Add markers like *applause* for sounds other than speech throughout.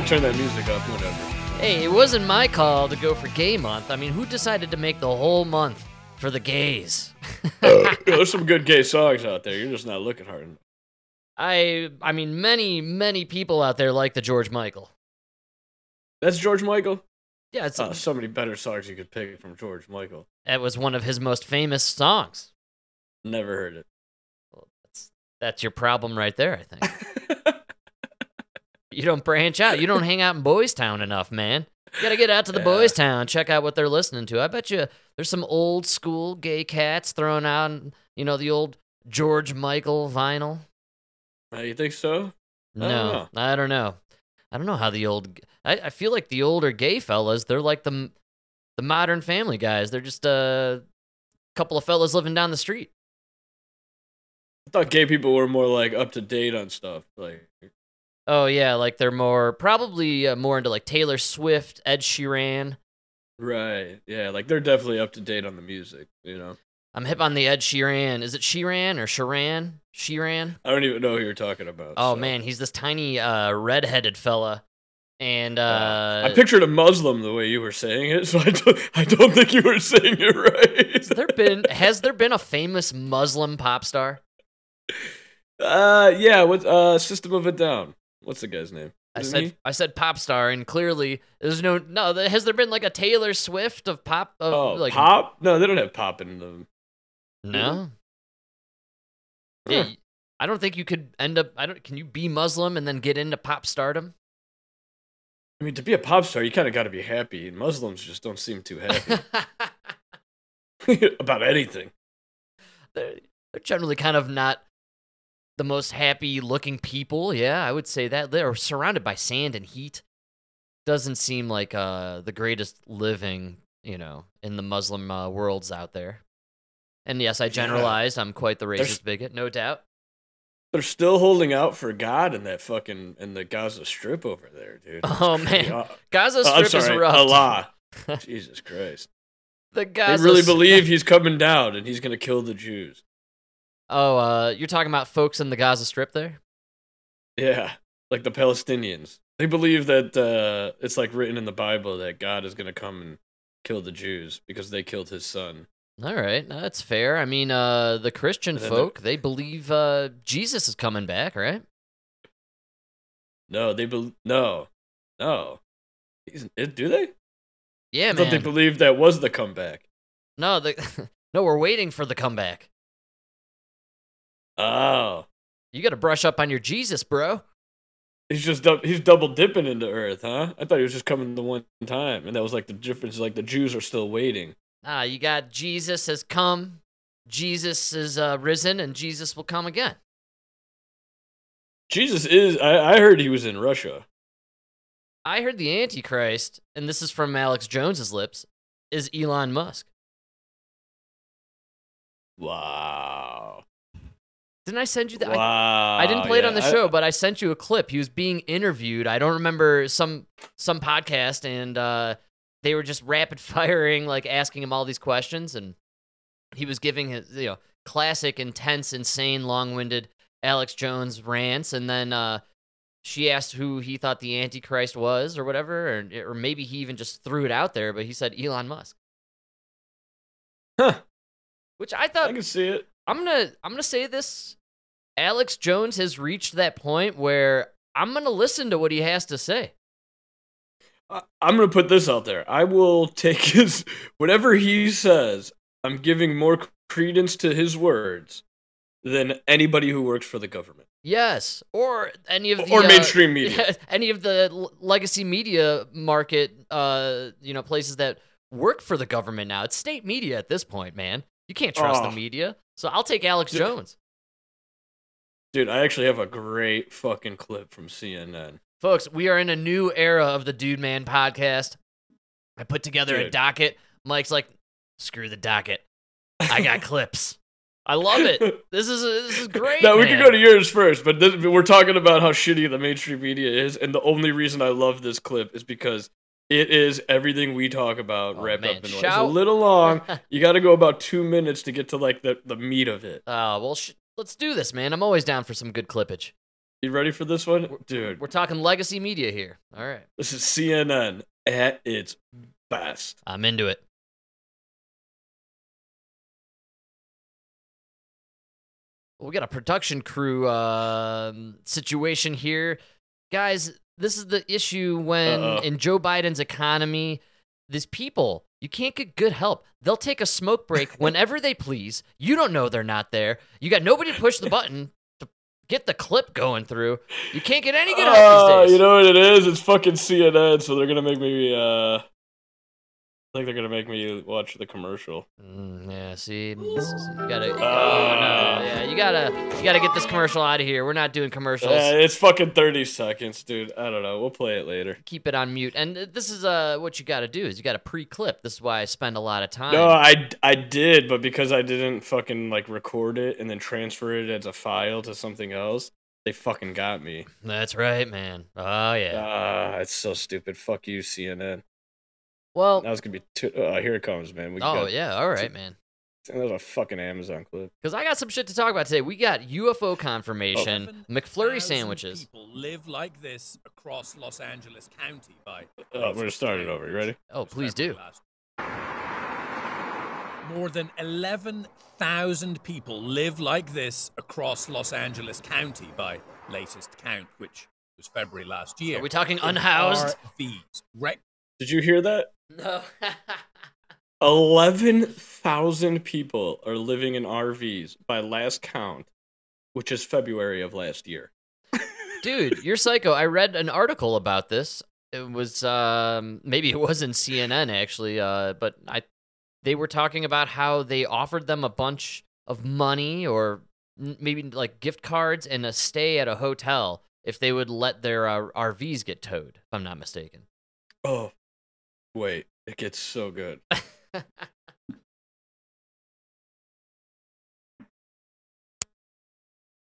Feel free to turn that music up whenever. Hey, it wasn't my call to go for gay month. I mean, who decided to make the whole month for the gays? Yeah, *laughs* *laughs* there's some good gay songs out there. You're just not looking hard enough. I I mean, many many people out there like the George Michael. That's George Michael. Yeah, it's Uh, so many better songs you could pick from George Michael. that was one of his most famous songs. Never heard it. Well, that's that's your problem right there. I think *laughs* you don't branch out. You don't hang out in Boys Town enough, man. You gotta get out to the Yeah. Boys Town, check out what they're listening to. I bet you there's some old school gay cats throwing out, you know, the old George Michael vinyl. Uh, you think so? I don't No, know. I don't know. I don't know how the old. I, I feel like the older gay fellas. They're like the the modern Family guys. They're just a couple of fellas living down the street. I thought gay people were more like up to date on stuff. Like, Oh yeah, like they're more probably uh, more into like Taylor Swift, Ed Sheeran. right? Yeah, like they're definitely up to date on the music. You know, I'm hip on the Ed Sheeran. Is it Sheeran or Sheeran? Sheeran? I don't even know who you're talking about. Oh so. man, he's this tiny uh redheaded fella. And uh I pictured a Muslim the way you were saying it, *laughs* so I don't, I don't think you were saying it right. has there been has there been a famous Muslim pop star? *laughs* Uh, yeah. What? Uh, System of a Down. What's the guy's name? I Isn't said he? I said pop star, and clearly there's no no. Has there been like a Taylor Swift of pop? Of, Oh, like, pop? No, they don't have pop in them. No. Huh. Yeah, I don't think you could end up. I don't. Can you be Muslim and then get into pop stardom? I mean, to be a pop star, you kind of got to be happy. and Muslims just don't seem too happy *laughs* *laughs* about anything. they're, they're generally kind of not the most happy looking people. Yeah, I would say that they're surrounded by sand and heat. Doesn't seem like uh, the greatest living, you know, in the Muslim uh, worlds out there. And yes, I generalized. I'm quite the There's- racist bigot, no doubt. They're still holding out for God in that fucking in the Gaza Strip over there, dude. *laughs* It's Oh, crazy. man. Gaza oh, Strip sorry, is rough. Allah. *laughs* Jesus Christ. The Gaza. They really believe *laughs* he's coming down and he's gonna kill the Jews. Oh, uh, you're talking about folks in the Gaza Strip there? Yeah, like the Palestinians. They believe that uh, it's like written in the Bible that God is gonna come and kill the Jews because they killed his son. All right, no, that's fair. I mean, uh, the Christian And then the- folk they believe uh, Jesus is coming back, right? No, they believe. no, no. He's, it, do they? Yeah, I thought they man. believed that was the comeback. no, the *laughs* no, we're waiting for the comeback. Oh, You got to brush up on your Jesus, bro. he's just he's double dipping into Earth, huh? I thought he was just coming the one time, and that was like the difference. Like the Jews are still waiting. Ah, you got Jesus has come, Jesus is uh, risen, and Jesus will come again. Jesus is. I, I heard he was in Russia. I heard the Antichrist, and this is from Alex Jones's lips, is Elon Musk. Wow. Didn't I send you that? I- Wow. I didn't play it on the yeah, I- show, but I sent you a clip. He was being interviewed. I don't remember some some podcast, and uh, they were just *laughs* rapid firing, like asking him all these questions, and he was giving his you know classic, intense, insane, long winded Alex Jones rants, and then uh, she asked who he thought the Antichrist was, or whatever, or or maybe he even just threw it out there, but he said Elon Musk, Huh. which I thought I can see it. I'm gonna I'm gonna say this. Alex Jones has reached that point where I'm gonna listen to what he has to say. I'm gonna put this out there. I will *laughs* take his whatever he says. I'm giving more credence to his words than anybody who works for the government Yes, or any of the or uh, mainstream media. *laughs* any of the legacy media market, uh, you know, places that work for the government now. It's state media at this point, man. You can't trust Oh. the media. So I'll take Alex Dude. Jones. Dude, I actually have a great fucking clip from CNN. Folks, we are in a new era of the Dude Man podcast. I put together a docket. Mike's like, screw the docket. I got *laughs* clips. I love it. This is this is great. no, we man. can go to yours first, but this, we're talking about how shitty the mainstream media is, and the only reason I love this clip is because it is everything we talk about Oh, wrapped man, up in one. It's a little long. *laughs* You got to go about two minutes to get to like the, the meat of it. Uh, well, sh- let's do this, man. I'm always down for some good clippage. You ready for this one, dude? We're talking legacy media here. All right. This is CNN at its best. I'm into it. We got a production crew uh, situation here. Guys, this is the issue when Uh-oh. in Joe Biden's economy, these people, you can't get good help. They'll take a smoke break *laughs* whenever they please. You don't know they're not there. You got nobody to push the button to get the clip going through. You can't get any good help Ah, these days. you know what it is? It's fucking CNN, so they're gonna make me. uh think they're gonna make me watch the commercial. Mm, yeah, see, this is, you gotta. oh Ah. no, yeah, you gotta, you gotta get this commercial out of here. We're not doing commercials. Uh, it's fucking thirty seconds, dude. I don't know. We'll play it later. Keep it on mute. And uh, this is uh, what you gotta do is you gotta pre-clip. This is why I spend a lot of time. No, I I did, but because I didn't fucking like record it and then transfer it as a file to something else, they fucking got me. That's right, man. Oh yeah. Ah, it's so stupid. Fuck you, CNN. Well, Now it's gonna be. Two, uh, here it comes, man. We oh got, yeah. All right, man. That was a fucking Amazon clip. Because I got some shit to talk about today. We got UFO confirmation, McFlurry sandwiches. People live like this across Los Angeles County by. Uh, we're gonna start it over. You ready? Oh, please do. More than 11,000 people live like this across Los Angeles County by latest count, which was February last year. Are we talking in unhoused? RVs. Rec- Did you hear that? No. *laughs* Eleven thousand people are living in RVs by last count, which is February of last year. Dude, you're psycho. I read an article about this. It was um maybe it was in CNN actually, uh, but I they were talking about how they offered them a bunch of money or maybe like gift cards and a stay at a hotel if they would let their uh, RVs get towed. If I'm not mistaken. Oh, wait, it gets so good.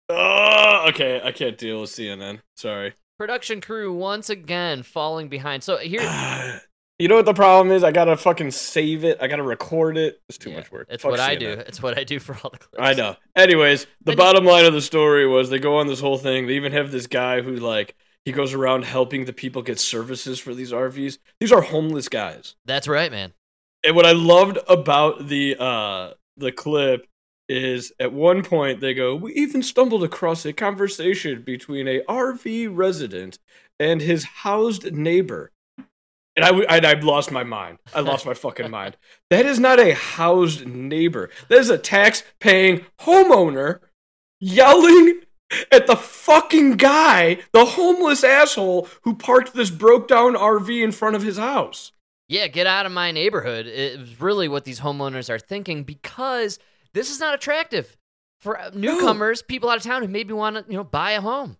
Oh, *laughs* okay, I can't deal with CNN. Sorry. Production crew once again falling behind. So here, *sighs* you know what the problem is? I gotta fucking save it. I gotta record it. It's too Yeah, much work. It's Fuck what I do. It's what I do for all the *laughs* clips. I know. Anyways, the And- bottom line of the story was they go on this whole thing. They even have this guy who like he goes around helping the people get services for these RVs. These are homeless guys. That's right, man. And what I loved about the uh the clip is at one point they go, "We even stumbled across a conversation between a RV resident and his housed neighbor." And I, and I lost my mind. I lost my fucking *laughs* mind. That is not a housed neighbor. That is a tax-paying homeowner yelling at the fucking guy, the homeless asshole who parked this broke-down RV in front of his house. Yeah, get out of my neighborhood. Was really what these homeowners are thinking because this is not attractive for uh, newcomers, people out of town who maybe want to, you know, buy a home.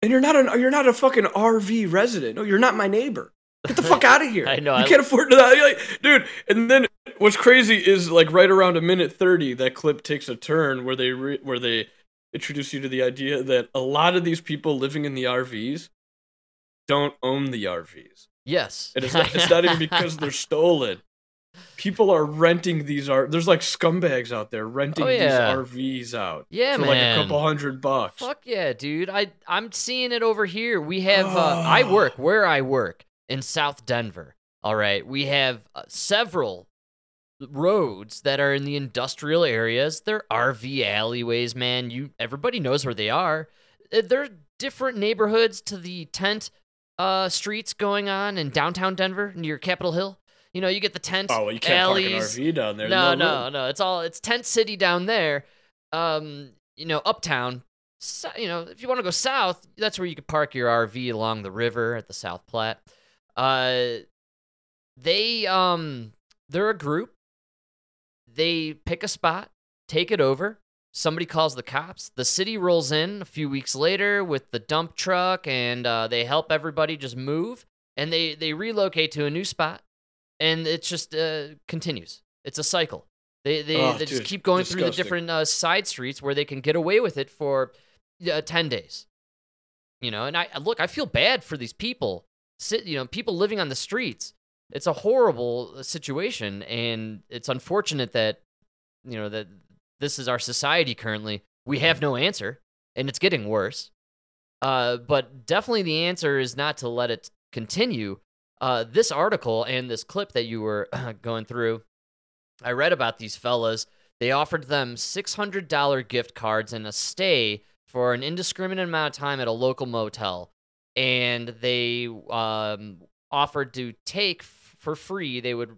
And you're not an you're not a fucking RV resident. No, you're not my neighbor. Get the fuck *laughs* out of here. I know, You I- can't afford to *laughs* that. Like, dude. And then what's crazy is like right around a minute thirty, that clip takes a turn where they re- where they introduce you to the idea that a lot of these people living in the RVs don't own the RVs. Yes. It's not, it's not even because they're *laughs* stolen. People are renting these R. There's like scumbags out there renting Oh, yeah. these RVs out Yeah, for man. like a couple hundred bucks. Fuck yeah, dude. I I'm seeing it over here. We have uh, I Oh. work where I work in South Denver. All right. We have uh, several roads that are in the industrial areas. They're RV alleyways, man. You everybody knows where they are. Uh, They're different neighborhoods to the tent uh streets going on in downtown Denver near Capitol Hill. You know, you get the tent Oh, well, you can't alleys. park an RV down there. No, There's no, no. It's all it's tent city down there. Um, you know, uptown. So, you know, if you want to go south, that's where you could park your RV along the river at the South Platte. Uh, they um, they're a group. They pick a spot, take it over. Somebody calls the cops. The city rolls in a few weeks later with the dump truck, and uh, they help everybody just move, and they they relocate to a new spot, and it just uh, continues. It's a cycle. They they, Oh, they just dude, keep going through the different uh, side streets where they can get away with it for uh, ten days. You know, and I look, I feel bad for these people. Sit, you know, people living on the streets. It's a horrible situation, and it's unfortunate that you know that this is our society currently. We have no answer, and it's getting worse. Uh, but definitely the answer is not to let it continue. Uh, this article and this clip that you were *clears throat* going through, I read about these fellas. They offered them $600 gift cards and a stay for an indiscriminate amount of time at a local motel. And they um, offered to take for free, they would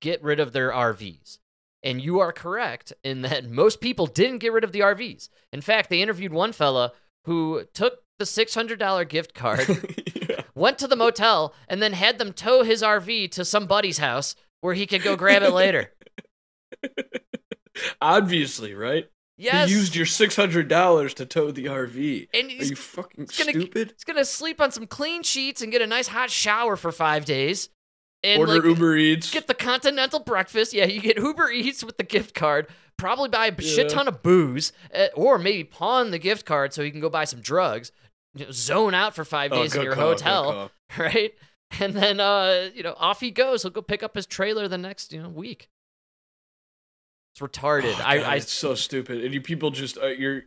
get rid of their RVs. And you are correct in *laughs* that most people didn't get rid of the RVs. In fact, they interviewed one fella who took the $600 gift card, *laughs* Yeah. went to the motel, and then had them tow his RV to some buddy's house where he could go grab it later. *laughs* Obviously, right? Yes. You used your six hundred dollars to tow the RV. and Are you fucking he's gonna- stupid? he's gonna sleep on some clean sheets and get a nice hot shower for five days. And Order like, Uber Eats. get the continental breakfast. Yeah, you get Uber Eats with the gift card. Probably buy a shit ton of booze, uh, or maybe pawn the gift card so you can go buy some drugs. Zone out for five days in your call, hotel, *laughs* right? And then, uh, you know, off he goes. He'll go pick up his trailer the next, you know, week. It's retarded. Oh, I, I, it's so stupid. And you people just uh, you're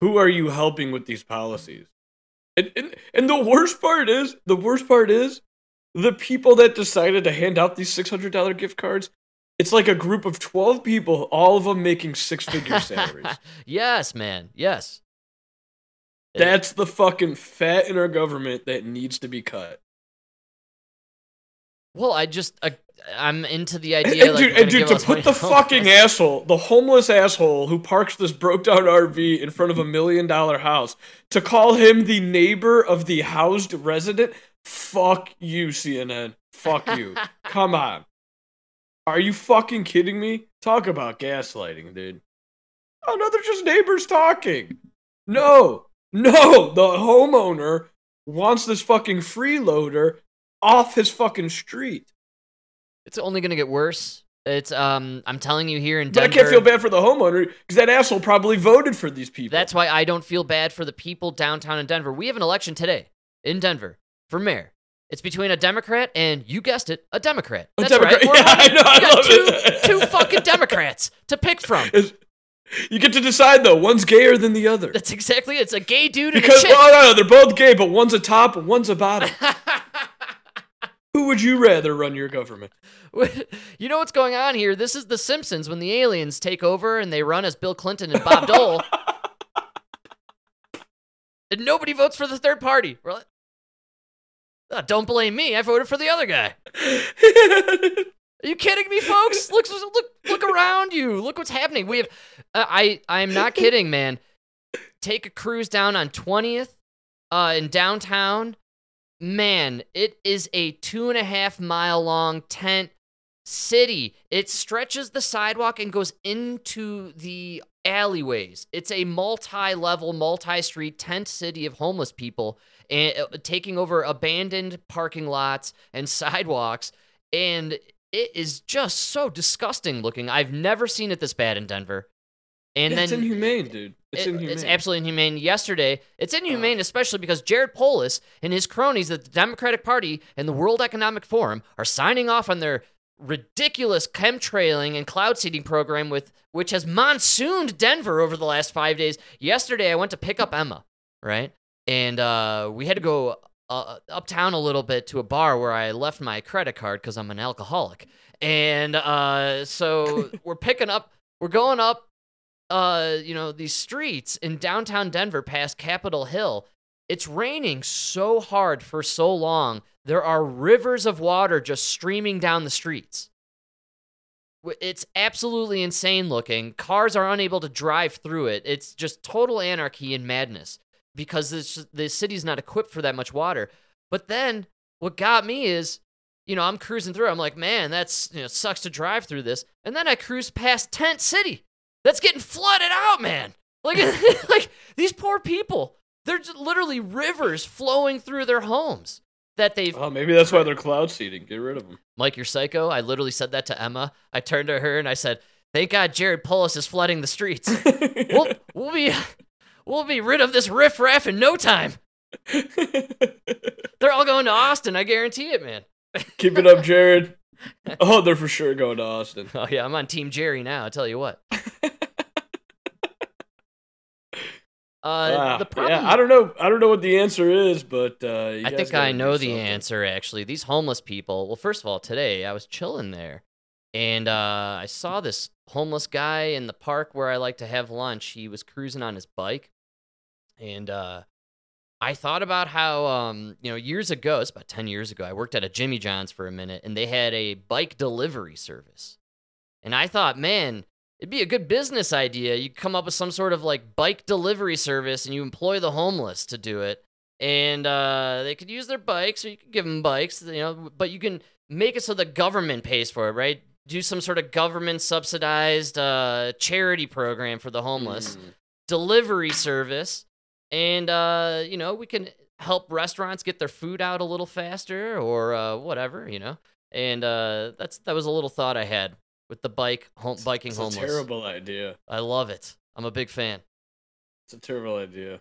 who are you helping with these policies? And, and and the worst part is the worst part is the people that decided to hand out these six hundred dollar gift cards. It's like a group of twelve people, all of them making six figure *laughs* salaries. yes, man. Yes. That's the fucking fat in our government that needs to be cut. Well, I just, uh, I'm into the idea. and like, dude, and dude to put the *laughs* fucking asshole, the homeless asshole who parks this broke down RV in front of a million dollar house, to call him the neighbor of the housed resident, fuck you, CNN. Fuck you. *laughs* Come on. Are you fucking kidding me? Talk about gaslighting, dude. Oh no, they're just neighbors talking. No, no, the homeowner wants this fucking freeloader off his fucking street. It's only gonna get worse. It's um, I'm telling you here in But Denver. I can't feel bad for the homeowner because that asshole probably voted for these people. That's why I don't feel bad for the people downtown in Denver. We have an election today in Denver for mayor. It's between a Democrat and you guessed it, a Democrat. That's A Democrat. *laughs* right. Yeah, I know, I love two, it. two fucking Democrats to pick from. *laughs* Is- you get to decide though. One's gayer than the other. That's exactly it. It's a gay dude and Because a chick. well, no, no, they're both gay, but one's a top and one's a bottom. *laughs* Who would you rather run your government? you know what's going on here? This is The Simpsons when the aliens take over and they run as Bill Clinton and Bob Dole. and nobody votes for the third party. We're like, "Ah, don't blame me. I voted for the other guy. Are you kidding me, folks? *laughs* Look, look, look around you. Look what's happening. We have, uh, I, I am not kidding, man. Take a cruise down on Twentieth, uh, in downtown. Man, it is a two and a half mile long tent city. It stretches the sidewalk and goes into the alleyways. It's a multi-level, multi-street tent city of homeless people and uh, taking over abandoned parking lots and *laughs* sidewalks and it is just so disgusting looking. I've never seen it this bad in Denver. And Yeah, then it's inhumane, dude. It's it- inhumane. It's absolutely inhumane. Yesterday, it's inhumane, especially because Jared Polis and his cronies at the Democratic Party and the World Economic Forum are signing off on their ridiculous chemtrailing and cloud seeding program with which has monsooned Denver over the last five days. Yesterday, I went to pick up Emma, right, and uh, we had to go uh, uptown a little bit to a bar where I left my credit card because I'm an alcoholic, and uh, so *laughs* we're picking up, we're going up uh, you know, these streets in downtown Denver past Capitol Hill, it's raining so hard for so long. There are rivers of water just streaming down the streets. It's absolutely insane looking. Cars are unable to drive through it. It's just total anarchy and madness because this, the city's not equipped for that much water. But then what got me is, you know, I'm cruising through. I'm like, man, that's, you know, sucks to drive through this. And then I cruise past Tent City that's getting flooded out, man. Like, *laughs* like these poor people. They're just literally rivers flowing through their homes that they've. Oh, maybe that's why they're cloud seeding. Get rid of them. Mike, you're psycho. I literally said that to Emma. I turned to her and I said, "Thank God Jared Polis is flooding the streets. *laughs* we'll we'll be we'll be rid of this riffraff in no time. *laughs* They're all going to Austin. I guarantee it, man. Keep it up, Jared. Oh, they're for sure going to Austin. Oh yeah, I'm on Team Jerry now. I tell you what. *laughs* Uh, Ah, the problem. yeah, I don't know. I don't know what the answer is, but uh, you I think I know the answer actually. These homeless people. Well, first of all, today I was chilling there and uh, I saw this homeless guy in the park where I like to have lunch. He was cruising on his bike. And uh, I thought about how, um, you know, years ago, it's about 10 years ago, I worked at a Jimmy John's for a minute and they had a bike delivery service. And I thought, man, it'd be a good business idea. You come up with some sort of like bike delivery service and you employ the homeless to do it and uh, they could use their bikes, or you could give them bikes, you know. But you can make it so the government pays for it, right? Do some sort of government subsidized uh, charity program for the homeless, Mm. delivery service, and uh, you know we can help restaurants get their food out a little faster, or uh, whatever, you know. And uh, that's that was a little thought I had with the bike home, biking It's homeless. a terrible idea. I love it. I'm a big fan. It's a terrible idea.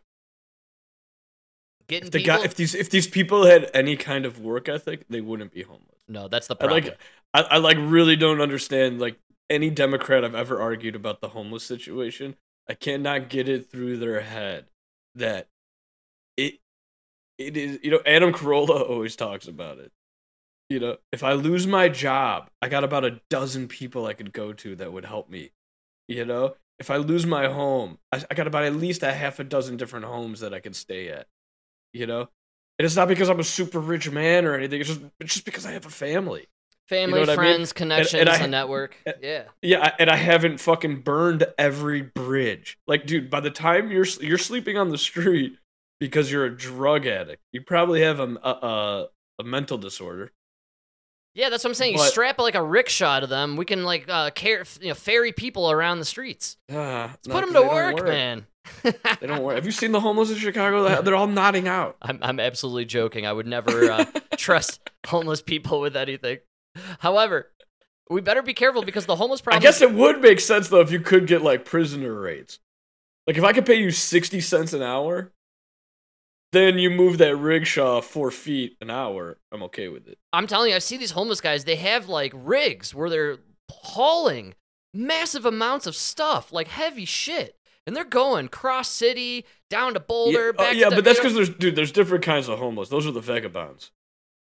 Getting If the people. guy, if these if these people had any kind of work ethic, they wouldn't be homeless. no, that's the I problem. like I, I like really don't understand like any Democrat I've ever argued about the homeless situation. I cannot get it through their head that it it is you know Adam Carolla *laughs* always talks about it. You know, if I lose my job, I got about a dozen people I could go to that would help me. You know, if I lose my home, I, I got about at least a half a dozen different homes that I could stay at. You know, and it's not because I'm a super rich man or anything. It's just it's just because I have a family. Family, I mean? friends, connections, I- a network. and- yeah. Yeah, and I haven't fucking burned every bridge. Like, dude, by the time you're you're sleeping on the street because you're a drug addict, you probably have a a, a, a mental disorder. Yeah, that's what I'm saying. You But- strap like a rickshaw to them. We can like uh, car- you know, ferry people around the streets. *sighs* Ah, Let's no, put them to don't work, man. They don't work. Have you seen the homeless in Chicago? They're- They're all nodding out. *laughs* I'm I'm absolutely joking. I would never uh, *laughs* trust homeless people with anything. However, we better be careful because the homeless problem. I guess it would make sense though if you could get like prisoner rates. Like if I could pay you sixty cents an hour, then you move that rigshaw four feet an hour. I'm okay with it. I'm telling you, I see these homeless guys. They have like rigs where they're hauling massive amounts of stuff, like heavy shit, and they're going cross city down to Boulder. yeah, back uh, yeah to, but that's because there's dude. There's different kinds of homeless. Those are the vagabonds.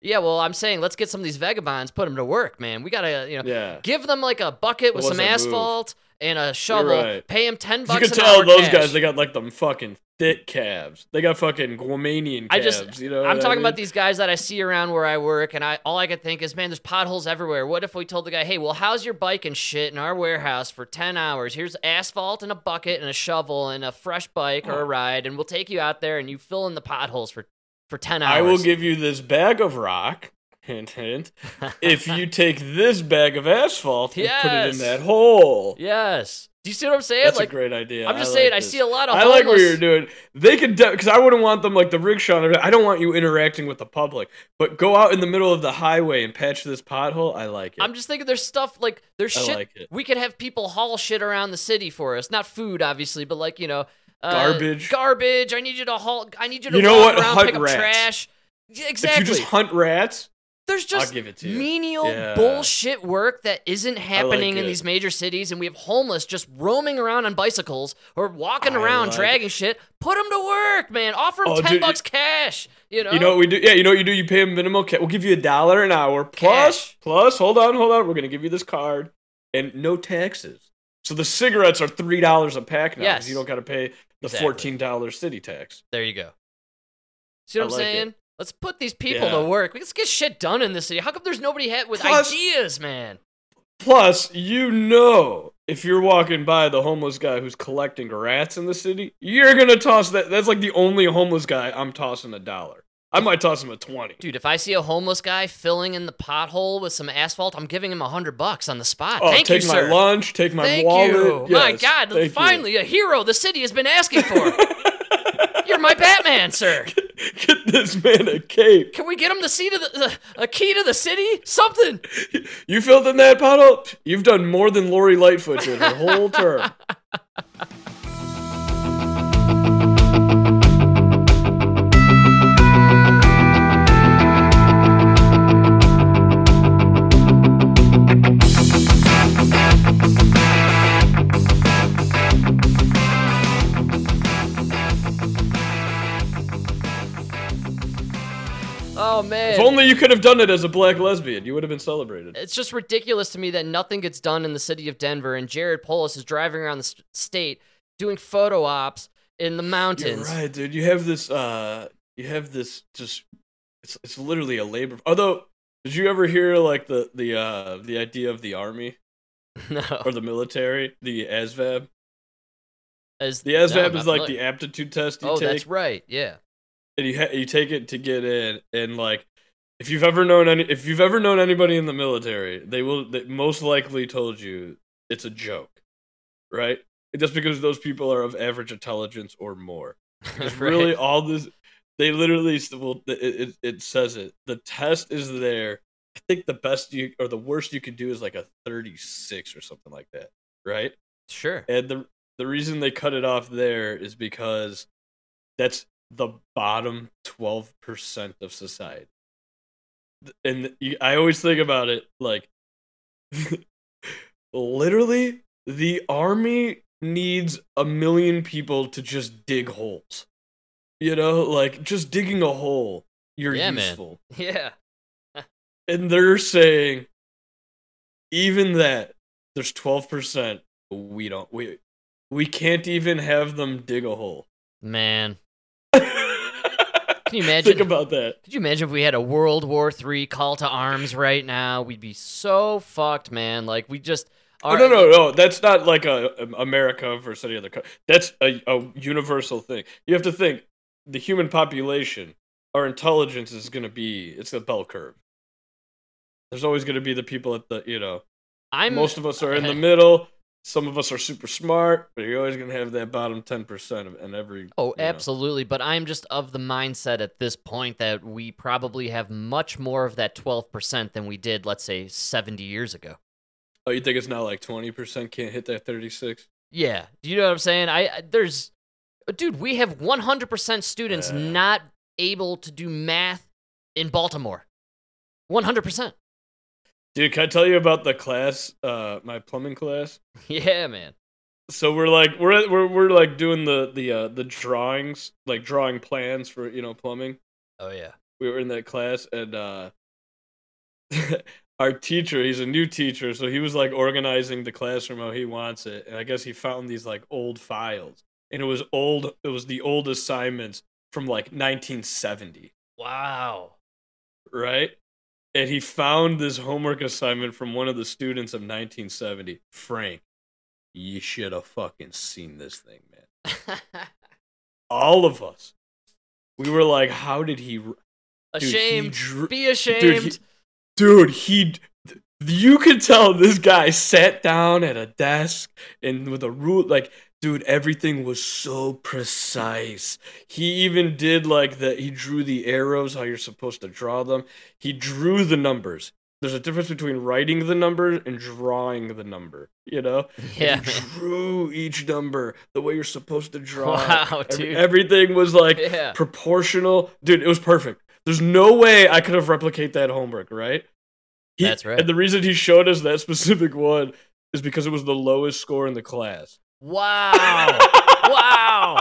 Yeah, well, I'm saying let's get some of these vagabonds, put them to work, man. We gotta, you know, Yeah. give them like a bucket with some was that move? asphalt and a shovel. right. Pay them ten bucks. You can an tell those cash. guys. They got like them fucking thick calves. They got fucking Guamanian calves. I just, you know. I'm talking I mean? about these guys that I see around where I work, and I all I could think is, man, there's potholes everywhere. What if we told the guy, hey, well, how's your bike and shit in our warehouse for ten hours? Here's asphalt and a bucket and a shovel and a fresh bike or a ride, and we'll take you out there and you fill in the potholes for for ten hours. I will give you this bag of rock. *laughs* Hint, hint. If you *laughs* take this bag of asphalt and put it in that hole. yes. Do you see what I'm saying? That's like, a great idea. I'm just I saying, like I see a lot of I like what you're doing. They could, because I wouldn't want them like the rickshaw. I don't want you interacting with the public. But go out in the middle of the highway and patch this pothole. I like it. I'm just thinking there's stuff like there's I shit like we could have people haul shit around the city for us. Not food, obviously, but like you know, uh, Garbage. Garbage. I need you to haul. I need you to You know what? around, Hunt pick up trash. Exactly. If you just hunt rats, there's just it menial Yeah. bullshit work that isn't happening in these major cities, and we have homeless just roaming around on bicycles or walking I around like dragging shit. Put them to work, man. Offer them Oh, ten dude, bucks cash. You know. you know what we do? Yeah, you know what you do? You pay a minimal. Ca- we'll give you a dollar an hour plus plus. Hold on, hold on. We're gonna give you this card and no taxes. So the cigarettes are three dollars a pack now. Yes. You don't got to pay the Exactly. fourteen dollars city tax. There you go. See what I I'm like it. saying? Let's put these people Yeah. to work. Let's get shit done in this city. How come there's nobody ha- with Plus- ideas, man? Plus, you know, if you're walking by the homeless guy who's collecting rats in the city, you're gonna toss that. That's like the only homeless guy I'm tossing a dollar. I might toss him a twenty. Dude, if I see a homeless guy filling in the pothole with some asphalt, I'm giving him a hundred bucks on the spot. Oh, Thank take you, my sir. lunch, take my Thank wallet. you. My God, thank you. finally a hero the city has been asking for. *laughs* You're my Batman, sir. Get this man a cape. Can we get him the seat of the, the a key to the city? Something. You filled in that pothole? You've done more than Lori Lightfoot did her whole term. *laughs* Oh man. If only you could have done it as a black lesbian, you would have been celebrated. It's just ridiculous to me that nothing gets done in the city of Denver, and Jared Polis is driving around the st- state doing photo ops in the mountains. You're right, dude. You have this. Uh, you have this. Just it's it's literally a labor. Although, did you ever hear like the the uh the idea of the army *laughs* no, or the military, the ASVAB? As- The ASVAB not is like the aptitude test you Oh, take, that's right. Yeah. And you ha- you take it to get in, and like. If you've ever known any, if you've ever known anybody in the military, they will they most likely told you it's a joke, right? Just because those people are of average intelligence or more. *laughs* It's Right. really all this. They literally well, it, it it says it. The test is there. I think the best you or the worst you could do is like a thirty six or something like that, right? Sure. And the the reason they cut it off there is because that's the bottom twelve percent of society. And you, I always think about it like, *laughs* literally, the army needs a million people to just dig holes. You know, like just digging a hole, you're Yeah, man. useful. *laughs* Yeah. And they're saying, even that, there's twelve percent. We don't. We we can't even have them dig a hole. Man. *laughs* Can you imagine- Think about that. Could you imagine if we had a World War III call to arms right now? We'd be so fucked, man. Like we just Oh, no, no, no. That's not like a, a America versus any other country. That's a, a universal thing. You have to think the human population, our intelligence is going to be it's a bell curve. There's always going to be the people at the you know I'm most of us are in the *laughs* middle. Some of us are super smart, but you're always going to have that bottom ten percent of and every. Oh, you know. absolutely. But I'm just of the mindset at this point that we probably have much more of that 12% than we did, let's say, 70 years ago. Oh, you think it's now like twenty percent can't hit that thirty six? Yeah. Do you know what I'm saying? I there's dude, we have 100% students Yeah. not able to do math in Baltimore. 100%. Dude, can I tell you about the class? Uh, my plumbing class. *laughs* Yeah, man. so we're like we're we're we're like doing the the uh the drawings like drawing plans for you know plumbing Oh yeah. we were in that class and uh *laughs* our teacher he's a new teacher so he was like organizing the classroom how he wants it and i guess he found these like old files and it was old it was the old assignments from like 1970 Wow. right and he found this homework assignment from one of the students of 1970 frank you should have fucking seen this thing man *laughs* all of us. We were like, how did he? Dude, he ashamed. Be ashamed. Dude, he, dude, he. You could tell this guy sat down at a desk and with a rule, like, dude, everything was so precise. He even did like that. He drew the arrows, how you're supposed to draw them. He drew the numbers. There's a difference between writing the number and drawing the number. You know, yeah, he drew each number the way you're supposed to draw. it. *laughs* Wow, Every- dude. everything was like Yeah. proportional. Dude, it was perfect. There's no way I could have replicated that homework, right? He- That's right. And the reason he showed us that specific one is because it was the lowest score in the class. Wow. *laughs* wow.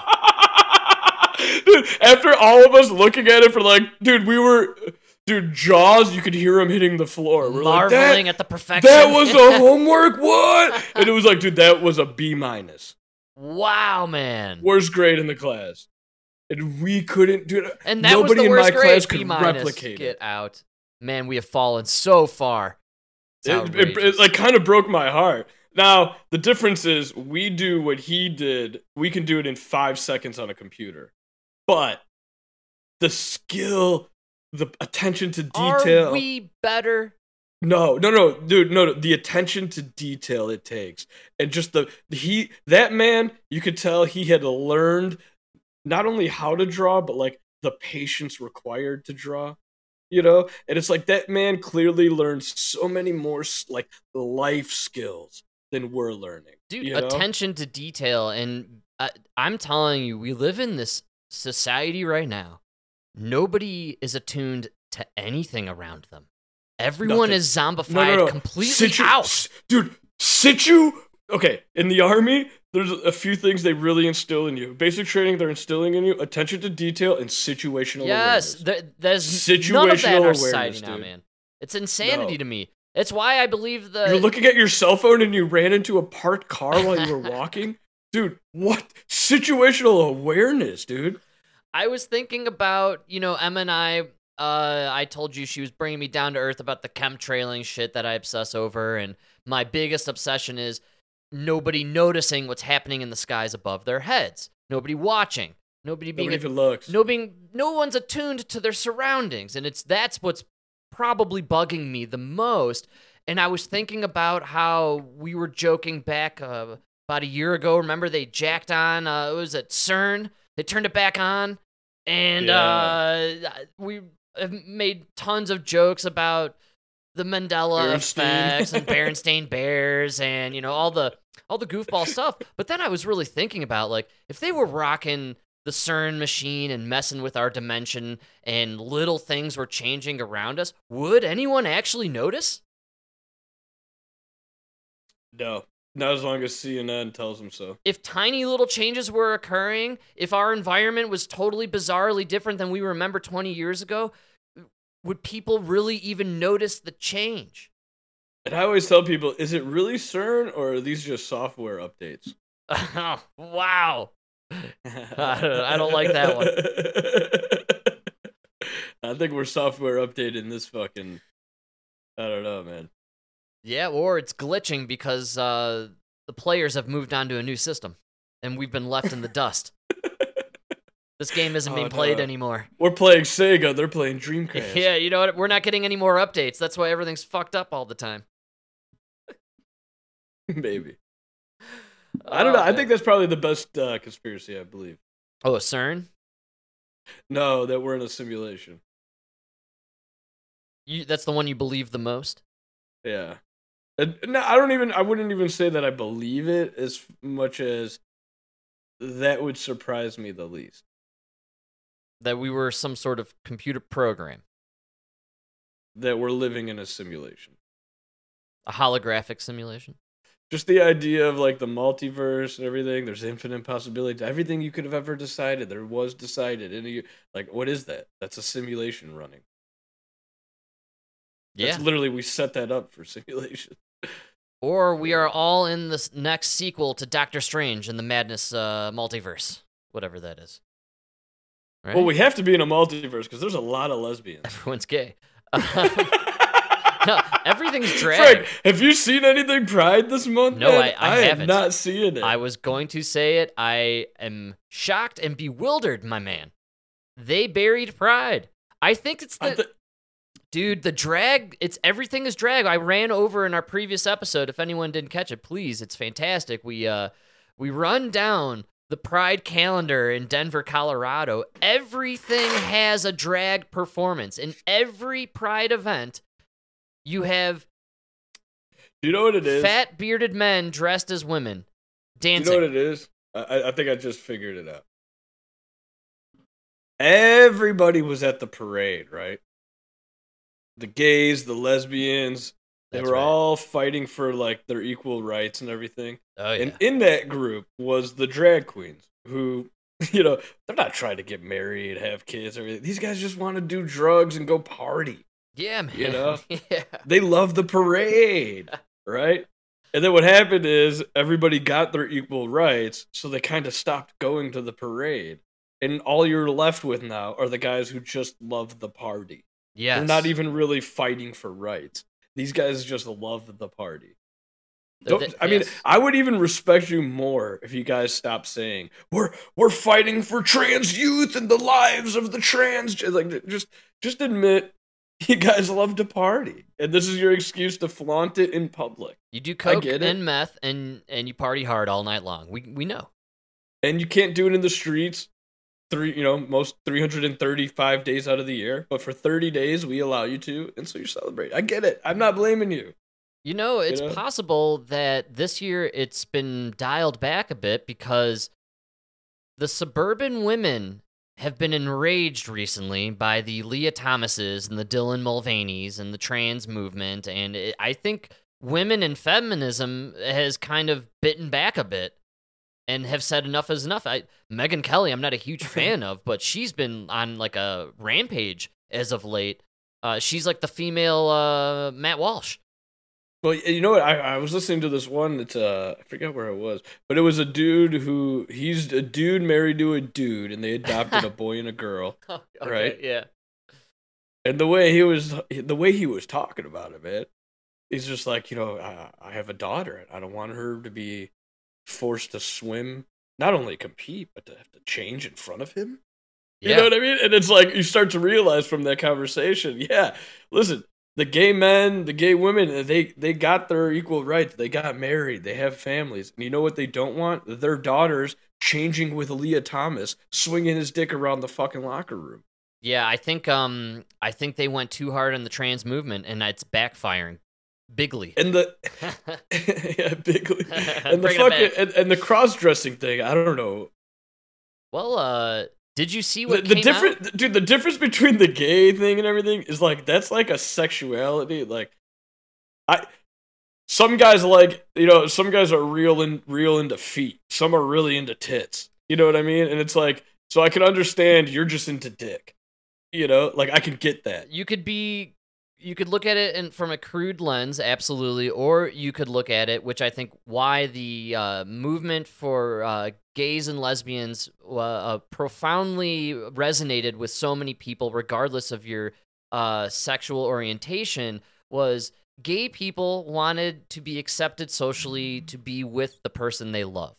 dude, after all of us looking at it for like, dude, we were, dude, Jaws, you could hear him hitting the floor. We're Marveling that, at the perfection. that was a *laughs* homework? What? And it was like, dude, that was a B minus. wow, man. Worst grade in the class. And we couldn't do it. And that Nobody was the in worst my grade. class B could minus. replicate Get it. out, man. We have fallen so far. It, it, it like kind of broke my heart. Now the difference is we do what he did. We can do it in five seconds on a computer, but the skill, the attention to detail. Are we better? No, no, no, dude, no, no. The attention to detail it takes, and just the he that man, you could tell he had learned not only how to draw, but like the patience required to draw. You know, and it's like that man clearly learned so many more like life skills than we're learning. Dude, you know? attention to detail. And uh, I'm telling you, we live in this society right now. Nobody is attuned to anything around them. Everyone Nothing. is zombified No, no, no. completely Situ- out. dude. Situ okay, in the army, there's a few things they really instill in you. Basic training, they're instilling in you attention to detail and situational Yes, awareness. th- there's none of that in Situational our society awareness, now, man. It's insanity to me. It's why I believe the You're looking at your cell phone and you ran into a parked car while you were *laughs* walking? Dude, what? Situational awareness, dude. I was thinking about, you know, Emma and I. Uh, I told you she was bringing me down to earth about the chemtrailing shit that I obsess over, and my biggest obsession is nobody noticing what's happening in the skies above their heads, nobody watching, nobody being Nobody even looks. no being no one's attuned to their surroundings and it's that's what's probably bugging me the most. And i was thinking about how we were joking back uh, about a year ago. Remember they jacked on uh it was at cern? They turned it back on. And uh we have made tons of jokes about the mandela Bernstein. effects and *laughs* berenstain bears and you know all the all the goofball stuff. But then i was really thinking about like if they were rocking the CERN machine and messing with our dimension and little things were changing around us, would anyone actually notice? No. Not as long as CNN tells them so. If tiny little changes were occurring, if our environment was totally bizarrely different than we remember 20 years ago, would people really even notice the change? And I always tell people, is it really CERN or are these just software updates? *laughs* wow. I don't- I don't like that one. *laughs* I think we're software updating this fucking. I don't know, man. Yeah, or it's glitching because uh, the players have moved on to a new system and we've been left in the dust. *laughs* This game isn't Oh, being played no. anymore. We're playing Sega. They're playing *laughs* Dreamcast. Yeah, you know what? We're not getting any more updates. That's why everything's fucked up all the time. maybe. I don't know. Oh, I think that's probably the best uh, conspiracy. I believe. Oh, a CERN? No, that we're in a simulation. You, that's the one you believe the most? Yeah. And, no, I don't even. I wouldn't even say that I believe it as much as that would surprise me the least. That we were some sort of computer program, That we're living in a simulation. a holographic simulation? Just the idea of like the multiverse and everything. There's infinite possibilities. Everything you could have ever decided, there was decided. And you like, what is that? That's a simulation running. Yeah. That's literally we set that up for *laughs* simulation. Or we are all in this next sequel to Doctor Strange and the Madness uh, multiverse, whatever that is. Right? Well, we have to be in a multiverse because there's a lot of lesbians. Everyone's gay. *laughs* *laughs* *laughs* no, everything's drag. Frank, have you seen anything Pride this month? No, man? I- I am haven't. not seeing it. I was going to say it. I am shocked and bewildered, my man. They buried Pride. I think it's the I thi- dude. The drag. It's everything is drag. I ran over in our previous episode. If anyone didn't catch it, please. It's fantastic. We uh we run down the Pride calendar in Denver, Colorado. Everything has a drag performance. In every Pride event, you have Do you know what it is? fat bearded men dressed as women Do you know what it is? I, I- think I just figured it out. Everybody was at the parade, right? The gays, the lesbians, they That's were right. all fighting for like their equal rights and everything. oh yeah. And in that group was the drag queens who, *laughs* you know, they're not trying to get married, have kids, or everything. These guys just want to do drugs and go party. Yeah, man. You know? *laughs* yeah. They love the parade, right? And then what happened is everybody got their equal rights, so they kind of stopped going to the parade. And all you're left with now are the guys who just love the party. Yes. They're not even really fighting for rights. These guys just love the party. Don't- I mean, yes. I would even respect you more if you guys stopped saying we're we're fighting for trans youth and the lives of the trans. Like, just just admit you guys love to party, and this is your excuse to flaunt it in public. you do coke get it. and meth, and and you party hard all night long. We we know. And you can't do it in the streets. Three, you know, most 335 days out of the year, but for 30 days we allow you to, and so you celebrate. I get it. I'm not blaming you. You know, it's know? possible that this year it's been dialed back a bit because the suburban women have been enraged recently by the Lia Thomases and the Dylan Mulvaney's and the trans movement, and it, I think women and feminism has kind of bitten back a bit and have said enough is enough. I Megyn Kelly, I'm not a huge *laughs* fan of, but she's been on like a rampage as of late. Uh, she's like the female uh, Matt Walsh. Well, you know what? I, I was listening to this one that uh, I forget where it was, but it was a dude who he's a dude married to a dude, and they adopted a *laughs* boy and a girl. *laughs* okay, Right. Yeah. And the way he was, the way he was talking about it, man, he's just like, you know, I, I have a daughter, I don't want her to be forced to swim, not only compete, but to have to change in front of him. Yeah. You know what I mean? And it's like you start to realize from that conversation, yeah, listen, the gay men, the gay women, they they got their equal rights. They got married. They have families. And you know what they don't want? Their daughters changing with Lia Thomas, swinging his dick around the fucking locker room. Yeah, I think um I think they went too hard on the trans movement and it's backfiring bigly. And the *laughs* *laughs* yeah, bigly. *laughs* And the fucking and, and the cross dressing thing. I don't know. well, uh did you see The, what the came out? dude, the difference between the gay thing and everything is like that's like a sexuality. Like I some guys like you know, some guys are real in real into feet. Some are really into tits. You know what I mean? And it's like so I can understand you're just into dick. You know, like I can get that. you could be you could look at it in, from a crude lens absolutely or you could look at it which i think why the uh, movement for uh, gays and lesbians uh, uh, profoundly resonated with so many people regardless of your uh, sexual orientation was gay people wanted to be accepted socially to be with the person they love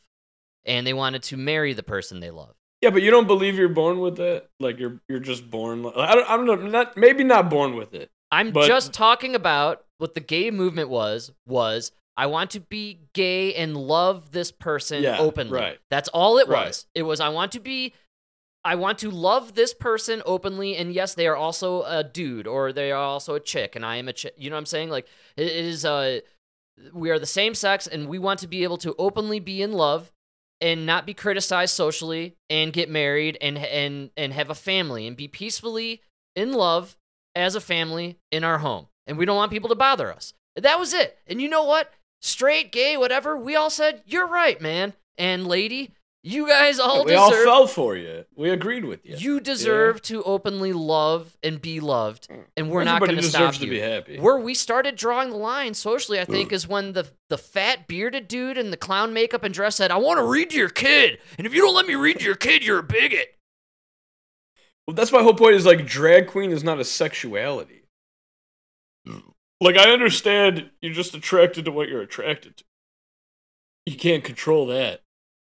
and they wanted to marry the person they love Yeah, but you don't believe you're born with it. Like you're you're just born I don't I don't know, not maybe not born with it. I'm But- just talking about what the gay movement was was I want to be gay and love this person Yeah, openly. right. That's all it Right. was. It was I want to be I want to love this person openly and yes they are also a dude or they are also a chick and I am a chick. You know what I'm saying? Like it it is uh we are the same sex and we want to be able to openly be in love and not be criticized socially and get married and and and have a family and be peacefully in love as a family in our home. And we don't want people to bother us. That was it. And you know what? Straight, gay, whatever, we all said, "You're right, man." And lady, you guys all we deserve all fell for you. We agreed with you. you deserve to openly love and be loved, and we're not going to stop to you. be happy. Where we started drawing the line socially, I think, is when the the fat bearded dude in the clown makeup and dress said, "I want to read to your kid, and if you don't let me read to your kid, you're a bigot." Well, that's my whole point. Is like drag queen is not a sexuality. Like I understand you're just attracted to what you're attracted to. You can't control that.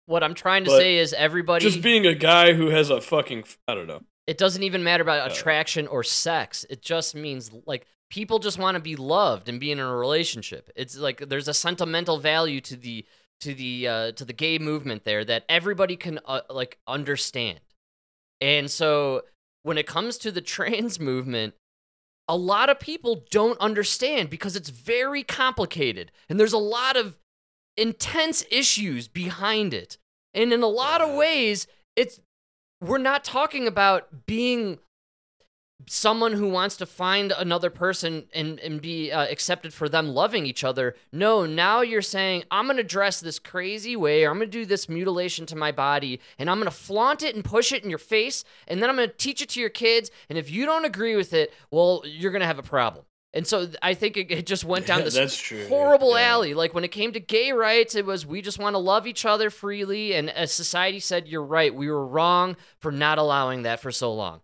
What I'm trying to But say is, everybody Just being a guy who has a fucking I don't know. it doesn't even matter about Uh, attraction or sex. It just means like people just want to be loved and be in a relationship. It's like there's a sentimental value to the to the uh, to the gay movement there that everybody can uh, like understand. And so when it comes to the trans *laughs* movement, a lot of people don't understand because it's very complicated and there's a lot of intense issues behind it. And in a lot of ways, it's we're not talking about being someone who wants to find another person and, and be uh, accepted for them loving each other. No, now you're saying, I'm going to dress this crazy way, or I'm going to do this mutilation to my body, and I'm going to flaunt it and push it in your face, and then I'm going to teach it to your kids. And if you don't agree with it, well, you're going to have a problem. And so I think it, it just went down *laughs* Yeah, this true, horrible yeah. alley. Like when it came to gay rights, it was we just want to love each other freely. And as society said, you're right. We were wrong for not allowing that for so long.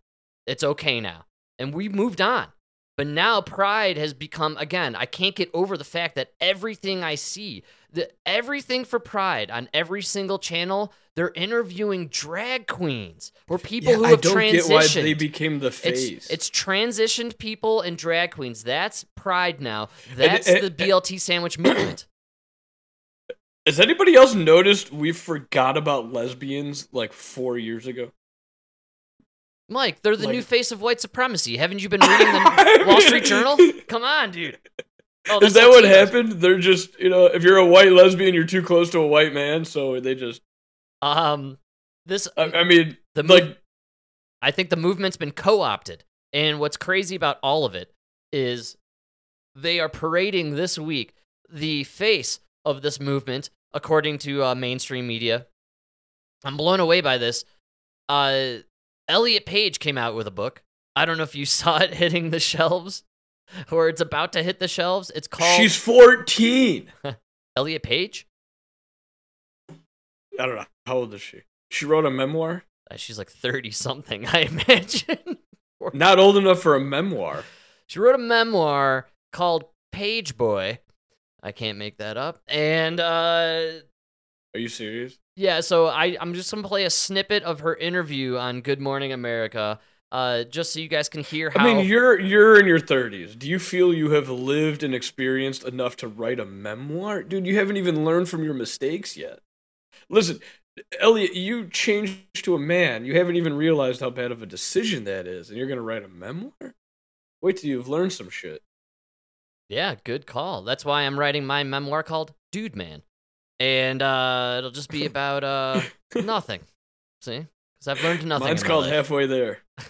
It's okay now. And we moved on. But now pride has become again, I can't get over the fact that everything I see, the everything for pride on every single channel, they're interviewing drag queens or people Yeah, who I have don't transitioned. get why they became the It's, face. it's transitioned people and drag queens. That's pride now. That's and- the eh, BLT sandwich *coughs* movement. Has anybody else noticed we forgot about lesbians like four years ago? Mike, they're the Like- new face of white supremacy. Haven't you been *laughs* reading the Wall Street Journal? *laughs* Come on, dude. Oh, Is that what happened? They're just, you know, if you're a white lesbian, you're too close to a white man, so they just. Um, this I, I mean, the like, move- I think the movement's been co-opted, and what's crazy about all of it is they are parading this week the face of this movement, according to uh, mainstream media. I'm blown away by this. Uh, Elliot Page came out with a book. I don't know if you *laughs* saw it hitting the shelves or it's about to hit the shelves. It's called She's 14. *laughs* Elliot Page. I don't know. How old is she? She wrote a memoir? Uh, she's like 30 something, *laughs* I imagine. Not old enough for a memoir. She wrote a memoir called Pageboy. I can't make that up. And uh Are you serious? Yeah, so I I'm just going to play a snippet of her interview on Good Morning America uh just so you guys can hear how I mean, you're you're in your 30s. Do you feel you have lived and experienced enough to write a memoir? Dude, you haven't even learned from your mistakes yet. Listen, Elliot, you changed to a man. You haven't even realized how bad of a decision that is, and you're going to write a memoir? Wait till you've learned some shit. Yeah, good call. That's why I'm writing my memoir called Dude Man. And uh it'll just be *laughs* about uh nothing. See? Cuz I've learned nothing. Mine's called life. Halfway There. *laughs*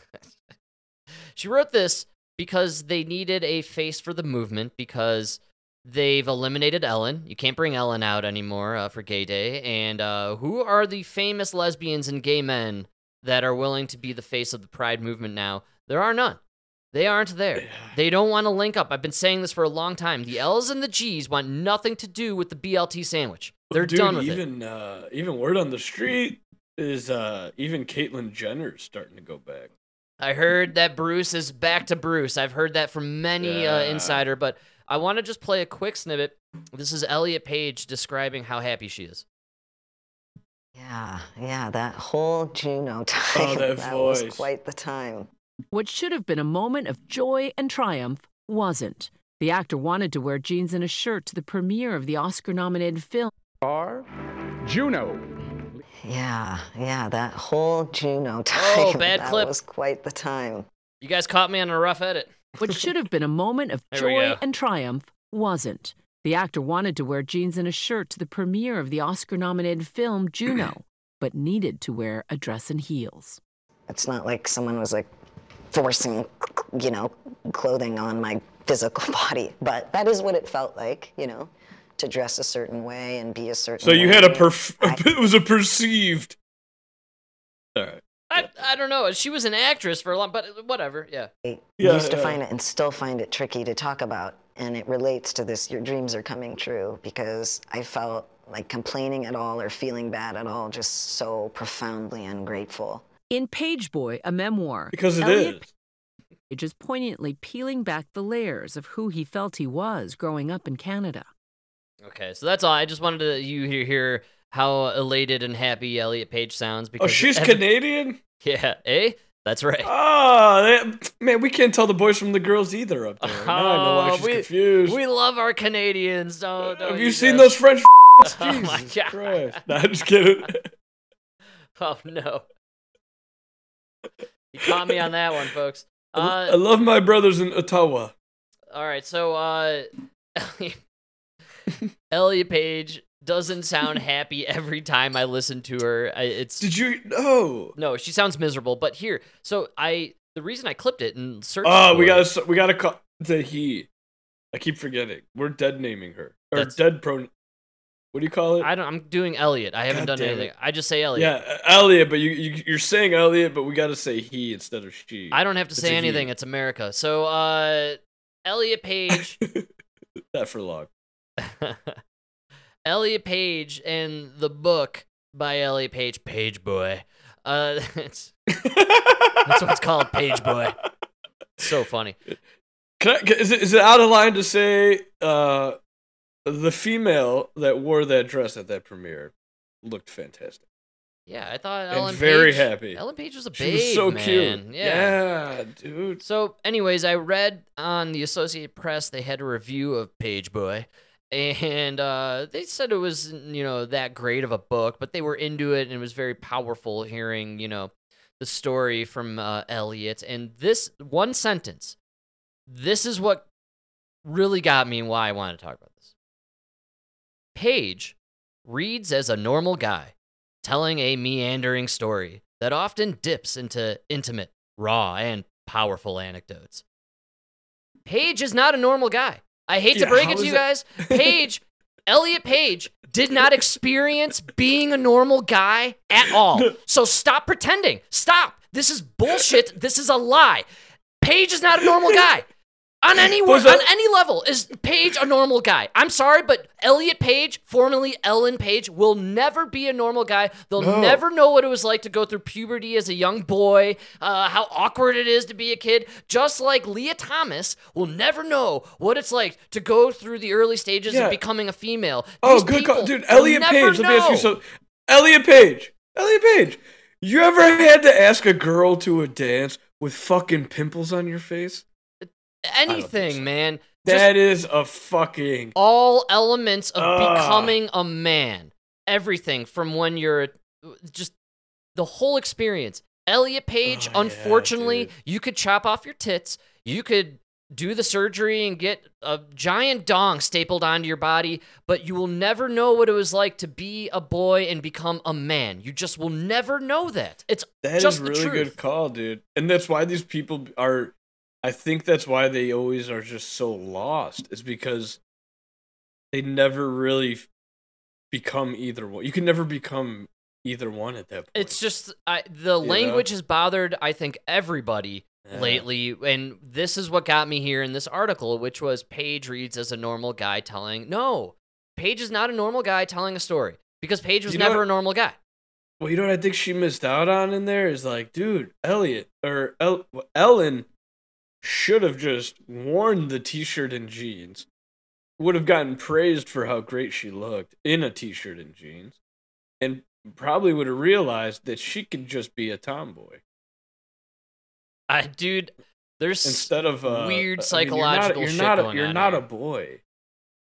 She wrote this because they needed a face for the movement because they've eliminated Ellen. You can't bring Ellen out anymore uh, for Gay Day. And uh, who are the famous lesbians and gay men that are willing to be the face of the Pride movement now? There are none. They aren't there. They don't want to link up. I've been saying this for a long time. The L's and the G's want nothing to do with the BLT sandwich. They're Dude, done with it. even uh even word on the street is uh even Caitlyn Jenner's starting to go back. I heard that Bruce is back to Bruce. I've heard that from many uh, insider, but I want to just play a quick snippet. This is Elliot Page describing how happy she is. Yeah, yeah, that whole Juno time. *laughs* that was voice. quite the time. What should have been a moment of joy and triumph wasn't. The actor wanted to wear jeans and a shirt to the premiere of the Oscar nominated film. Are Juno. Yeah, yeah, that whole Juno *laughs* oh, time. Oh, bad that clip. was quite the time. You guys caught me on a rough edit. What should have been a moment of *laughs* joy and triumph wasn't. The actor wanted to wear jeans and a shirt to the premiere of the Oscar nominated film Juno, *clears throat* but needed to wear a dress and heels. It's not like someone was like forcing, you know, clothing on my physical *laughs* body, but that is what it felt like, you know, to dress a certain way and be a certain So you had a way. perf- I- *laughs* it was a perceived. All right. I, I don't know. She was an actress for a long, but whatever. Yeah. I Yeah, used to yeah. find it and still find it tricky to talk about. And it relates to this your dreams are coming true because I felt like complaining at all or feeling bad at all, just so profoundly ungrateful. In Pageboy, a memoir, Because it Elliot is. Page is poignantly peeling back the layers of who he felt he was growing up in Canada. Okay, so that's all. I just wanted to you hear, hear how elated and happy Elliot Page sounds. because. Oh, Because she's every- *laughs* Canadian? Yeah, eh? That's right. Oh, man, we can't tell the boys from the girls either up there. now I know why Oh, she's we, confused. we love our Canadians. Don't, don't Have you seen those French? *laughs* *laughs* Oh my God. Christ. Nah, I'm just kidding. Oh no. You caught me on that one, folks. I Uh, love my brothers in Ottawa. all right, so uh, *laughs* Elliot Page doesn't sound happy every time I listen to her. I, it's Did you? No. no, she sounds miserable. But here, so I the reason I clipped it and searched. Oh, we gotta we gotta call the he. I keep forgetting. We're dead naming her or That's- dead pro. What do you call it? I don't. I'm doing Elliot. I haven't God done anything. it. I just say Elliot. yeah, Elliot. But you, you you're saying Elliot, but we gotta say he instead of she. I don't have to It's say a he. anything. It's America. So, uh, Elliot Page. *laughs* that for long. *laughs* Elliot Page and the book by Elliot Page, Pageboy. Uh, *laughs* it's that's what it's called, Pageboy. So funny. Can I, is it is it out of line to say uh, the female that wore that dress at that premiere looked fantastic Yeah, I thought and Ellen very Page, happy. Ellen Page was a babe, she was so man. cute. Yeah. yeah, dude. So, anyways, I read on the Associated Press they had a review of Pageboy, and uh, they said it was you know that great of a book, but they were into it and it was very powerful hearing you know the story from uh, Elliot. And this one sentence, this is what really got me and why I wanted to talk about this. Page reads as a normal guy telling a meandering story that often dips into intimate, raw, and powerful anecdotes. Page is not a normal guy. I hate to break it to you that- guys. *laughs* Page, Elliot Page did not experience being a normal guy at all. *laughs* So stop pretending. Stop. This is bullshit. This is a lie. Page is not a normal guy. On any on any level, is Page a normal guy? I'm sorry, but Elliot Page, formerly Ellen Page, will never be a normal guy. They'll No. never know what it was like to go through puberty as a young boy, uh, how awkward it is to be a kid. Just like Lia Thomas will never know what it's like to go through the early stages Yeah. of becoming a female. Oh, These good call, dude. Elliot Page. Let me ask you know. something. Elliot Page. Elliot Page. You ever had to ask a girl to a dance with fucking pimples on your face? Think Anything, so. man. Just That is a fucking. all elements of Ugh. becoming a man. Everything from when you're just the whole experience. Elliot Page, Oh, unfortunately, dude. you could chop off your tits. You could do the surgery and get a giant dong stapled onto your body, but you will never know what it was like to be a boy and become a man. You just will never know that. It's That is just the really truth. good call, dude. And that's why these people are. I think that's why they always are just so lost. Is because they never really become either one. You can never become either one at that point. It's just I, the You language know? has bothered I think everybody Yeah. lately, and this is what got me here in this article, which was Page reads as a normal guy telling. No, Page is not a normal guy telling a story because Page was You know never what- a normal guy. Well, you know what I think she missed out on in there is like, dude, Elliot or El- Ellen should have just worn the t-shirt and jeans. Would have gotten praised for how great she looked in a t-shirt and jeans, and probably would have realized that she could just be a tomboy I, dude, there's instead of uh, weird I mean, you're not- psychological you're shit not, a- You're not a boy.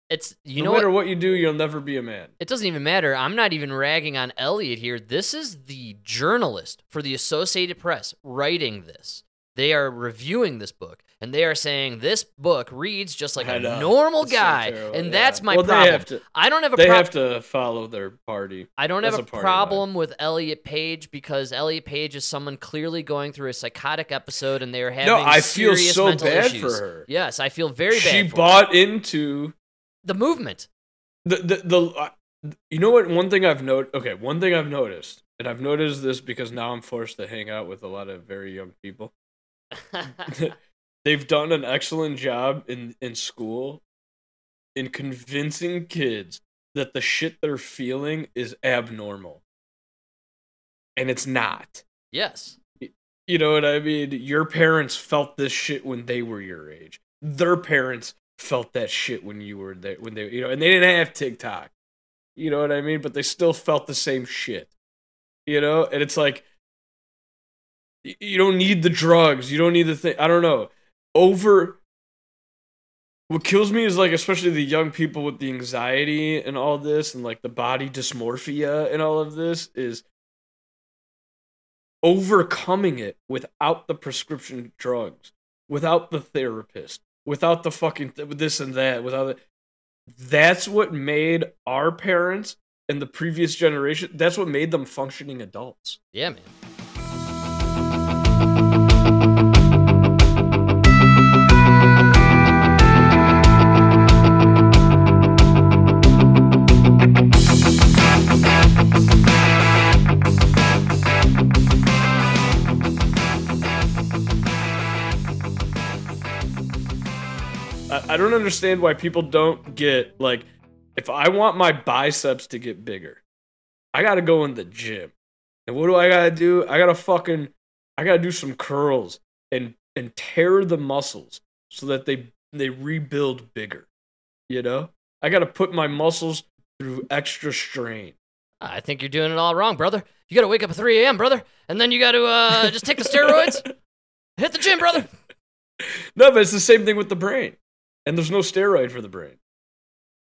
it's you no know matter what? what you do, you'll never be a man. It doesn't even matter. I'm not even ragging on Elliot here. This is the journalist for the Associated Press writing this. They are reviewing this book, and they are saying this book reads just like a normal It's guy, terrible, and yeah. that's my Well, they problem. have to- I don't have a They problem. have to follow their party. I don't have a, a party problem with Elliot Page because Elliot Page is someone clearly going through a psychotic episode, and they are having I feel serious so mental bad issues. for her. Yes, I feel very bad. she for her. bought into the movement. the the, the uh, you know what one thing i've noted okay one thing i've noticed and i've noticed this because now i'm forced to hang out with a lot of very young people *laughs* *laughs* they've done an excellent job in in school in convincing kids that the shit they're feeling is abnormal. And it's not. Yes. you know what i mean? Your parents felt this shit when they were your age. Their parents felt that shit when you were there when they you know and they didn't have tiktok. You know what i mean? But they still felt the same shit. You know? And it's like you don't need the drugs. You don't need the thing i don't know. Over what kills me is like especially the young people with the anxiety and all this and like the body dysmorphia and all of this is overcoming it without the prescription drugs without the therapist without the fucking th- this and that without the that's what made our parents and the previous generation that's what made them functioning adults. Yeah, man. I, don't understand why people don't get like if I want my biceps to get bigger, I gotta go in the gym. And what do I gotta do? I gotta fucking I gotta do some curls and and tear the muscles so that they they rebuild bigger. You know? I gotta put my muscles through extra strain. I think you're doing it all wrong, brother. You got to wake up at 3 a.m., brother, and then you got to uh, *laughs* just take the steroids, hit the gym, brother. *laughs* No, but it's the same thing with the brain. And there's no steroid for the brain.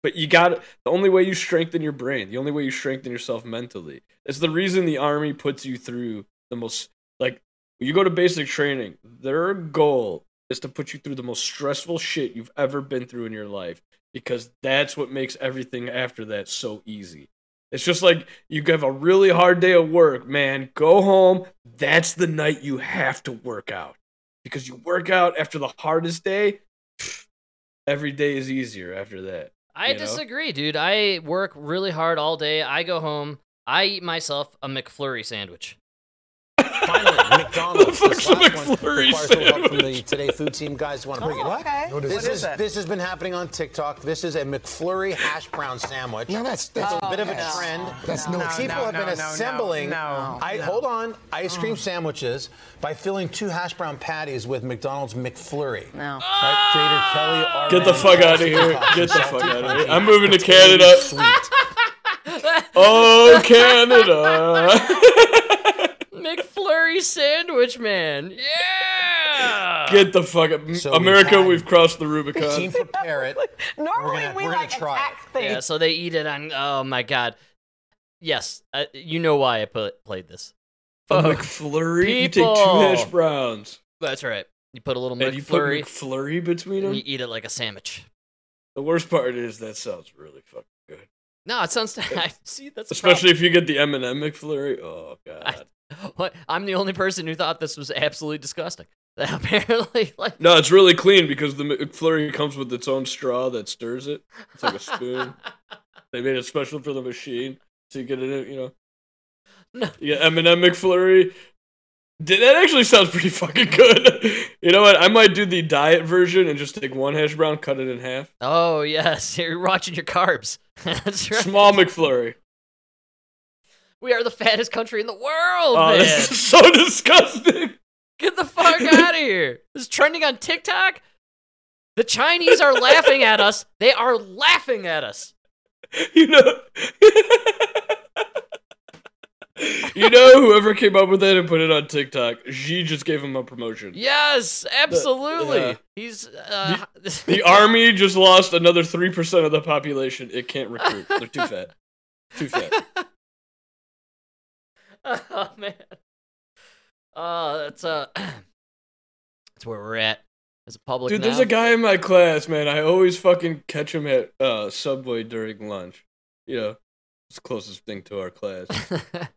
But you got the only way you strengthen your brain, the only way you strengthen yourself mentally. is the reason the army puts you through the most like you go to basic training, their goal is to put you through the most stressful shit you've ever been through in your life because that's what makes everything after that so easy. It's just like you have a really hard day of work, man. Go home. That's the night you have to work out because you work out after the hardest day. pff, every day is easier after that. I know? disagree, dude. I work really hard all day. I go home. I eat myself a McFlurry sandwich. Finally, *laughs* McDonald's. The This fuck's a last one McFlurry requires a little help from the? Today Food team. Guys, want to bring it? What? okay. What is this it? is this has been happening on TikTok. This is a McFlurry hash brown sandwich. No, that's- that's- it's a bit of a trend. that's no- People no, have been no, no, no, assembling. no, I no. hold on, ice cream mm. sandwiches by filling two hash brown patties with McDonald's McFlurry. No. Right? Creator Kelly. Ah. R. Get the fuck out of here. Get the fuck out of here. I'm moving to potato Canada. Sweet. *laughs* *laughs* Oh, Canada. McFlurry sandwich, man. Yeah. Get the fuck up. So we America, had- we've crossed the Rubicon. Team prepare it. *laughs* Normally gonna- we we're gonna like try attack things. Yeah, so they eat it on. Oh my god. Yes, uh, you know why I put, played this. A Fuck. McFlurry? You take two People. hash browns. That's right. You put a little And you put McFlurry McFlurry between and them? you eat it like a sandwich. The worst part is that sounds really fucking good. No, it sounds. *laughs* I see. That's the Especially if you get the M&M McFlurry. Oh, God. *laughs* What? I'm the only person who thought this was absolutely disgusting. *laughs* Apparently, like No, it's really clean because the McFlurry comes with its own straw that stirs it. It's like a spoon. *laughs* they made it special for the machine, so you get it. You know, No. yeah, M&M McFlurry. Did that actually sounds pretty fucking good? you know what? I might do the diet version and just take one hash brown, cut it in half. Oh yes, you're watching your carbs. That's right. Small McFlurry. We are the fattest country in the world, Oh, man. this is so *laughs* disgusting. Get the fuck *laughs* out of here. This is trending on TikTok. The Chinese are laughing at us. They are laughing at us. You know. *laughs* you know, whoever came up with it and put it on TikTok, Xi just gave him a promotion. Yes, absolutely. yeah. He's uh, The army just lost another 3% of the population. It can't recruit. They're too fat. Too fat. *laughs* oh man. Oh, that's uh *clears throat* that's where we're at as a public Dude, now. there's a guy in my class, man. I always fucking catch him at uh, Subway during lunch. You know, it's the closest thing to our class. *laughs*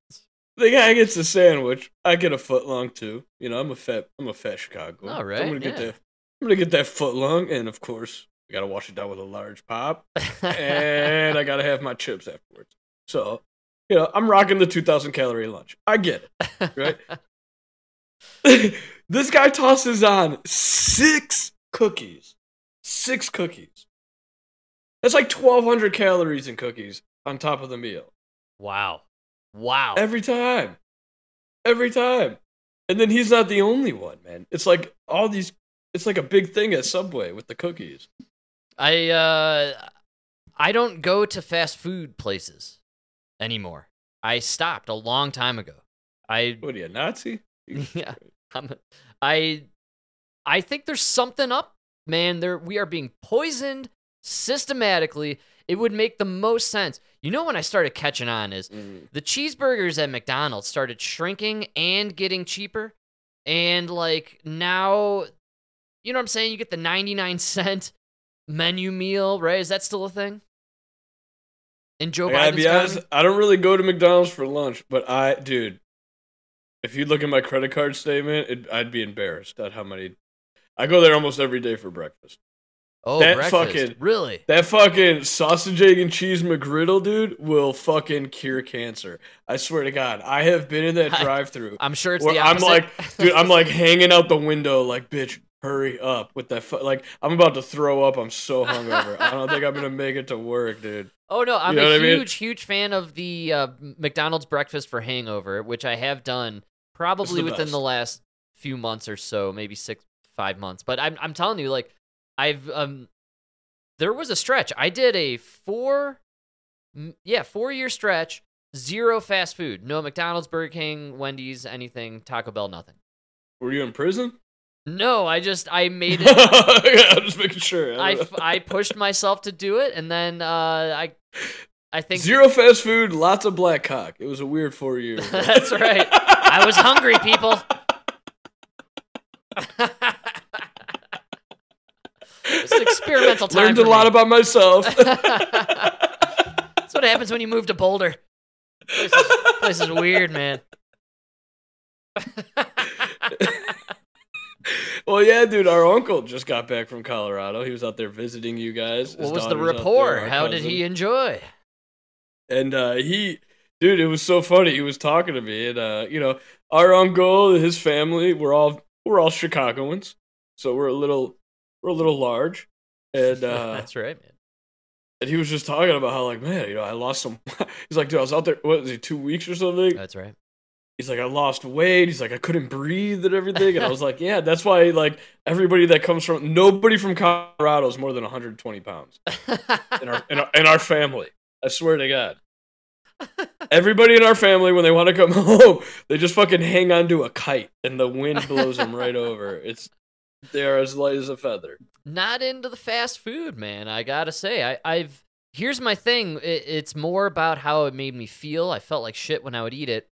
The guy gets a sandwich. I get a foot long too. You know, I'm a fat I'm a fat Chicago. All right. So I'm gonna get yeah. that I'm gonna get that foot long and of course I gotta wash it down with a large pop. *laughs* and I gotta have my chips afterwards. So, you know, I'm rocking the 2,000 calorie lunch. I get it, right? *laughs* *laughs* this guy tosses on six cookies. Six cookies. That's like 1,200 calories in cookies on top of the meal. wow. Wow. Every time. Every time. And then he's not the only one, man. It's like all these, it's like a big thing at Subway with the cookies. I uh I don't go to fast food places anymore. I stopped a long time ago. I *laughs* What are you, a Nazi? *laughs* yeah, I'm, I I think there's something up, man. There we are being poisoned systematically. It would make the most sense. You know when I started catching on is Mm. the cheeseburgers at McDonald's started shrinking and getting cheaper. And like now, you know what I'm saying? You get the 99 cent menu meal, right? Is that still a thing? In Joe I gotta Biden's be honest, economy? I don't really go to McDonald's for lunch, but I, dude, if you look at my credit card statement, it, I'd be embarrassed at how many. I go there almost every day for breakfast. Oh, that breakfast. fucking- really? That fucking sausage, egg, and cheese McGriddle, dude, will fucking cure cancer. I swear to God, I have been in that *laughs* drive-through. I'm sure it's the I'm like, dude, I'm like *laughs* hanging out the window, like, bitch, hurry up with that. Fu-. Like, I'm about to throw up. I'm so hungover. I don't think I'm gonna make it to work, dude. *laughs* Oh no, I'm You know a what I mean? huge, huge fan of the uh, McDonald's breakfast for hangover, which I have done probably the within best. the last few months or so, maybe six, five months. But I'm, I'm telling you, like, I've, um, there was a stretch. I did a four, yeah, four year stretch, zero fast food, no McDonald's, Burger King, Wendy's, anything, Taco Bell, nothing. Were you in prison? No, I just, I made *laughs* it. yeah, I'm just making sure. I, f- I pushed myself to do it, and then uh, I, I think Zero fast food, lots of black cock. It was a weird four years. *laughs* That's right. I was hungry, people. *laughs* it's an experimental time. Learned a lot me. about myself. That's what happens when you move to Boulder. This is, place is weird, man. Well, yeah, dude. Our uncle just got back from Colorado. He was out there visiting you guys. His What was the there, rapport? our How did he enjoy? And uh, he, dude, it was so funny. He was talking to me, and uh, you know, our uncle, his family, we're all we're all Chicagoans, so we're a little we're a little large, and *laughs* uh, That's right, man. and he was just talking about how like, man, you know, I lost some. *laughs* He's like, dude, I was out there. What is he? Two weeks or something. That's right. He's like, I lost weight. He's like, I couldn't breathe and everything. And I was like, yeah, that's why like everybody that comes from nobody from Colorado is more than 120 pounds in our in our, in our family. I swear to God. Everybody in our family, when they want to come *laughs* home, they just fucking hang onto a kite, and the wind blows them right over. It's they're as light as a feather. Not into the fast food, man. I gotta say, I, I've here's my thing. It, it's more about how it made me feel. I felt like shit when I would eat it,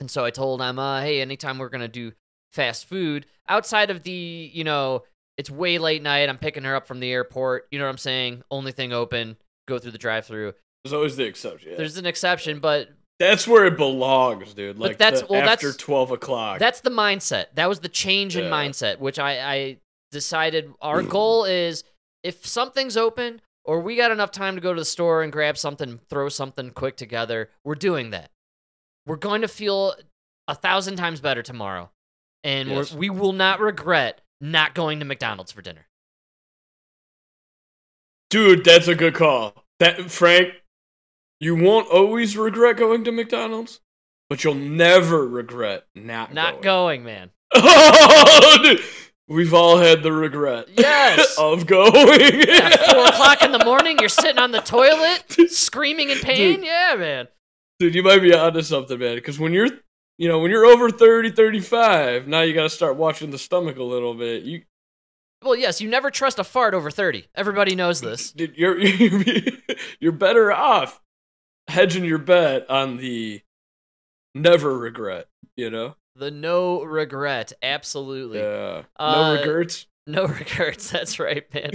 and so I told Emma, uh, "Hey, anytime we're gonna do fast food outside of the, you know, it's way late night. I'm picking her up from the airport. You know what I'm saying? Only thing open. Go through the drive-through. There's always the exception. yeah. There's an exception, but that's where it belongs, dude. Like that's- the well, after that's- 12 o'clock. That's the mindset. That was the change in Yeah. mindset, which I, I decided our mm. goal is if something's open or we got enough time to go to the store and grab something, throw something quick together, we're doing that. We're going to feel a thousand times better tomorrow. And Yes. we will not regret not going to McDonald's for dinner. Dude, that's a good call. That Frank, you won't always regret going to McDonald's, but you'll never regret not Not going. going, man. Dude, *laughs* We've all had the regret. Yes. *laughs* of going. At four o'clock in the *laughs* morning, you're sitting on the toilet screaming in pain. Dude. Yeah, man. Dude, you might be onto something, man. Because when you're, you know, when you're over 30, 35, now you got to start watching the stomach a little bit. You, Well, yes, you never trust a fart over 30. Everybody knows this. dude, *laughs* you're you're better off hedging your bet on the never regret. You know. The no regret. Absolutely. Yeah. Uh, no regrets. *laughs* No regrets. That's right, man.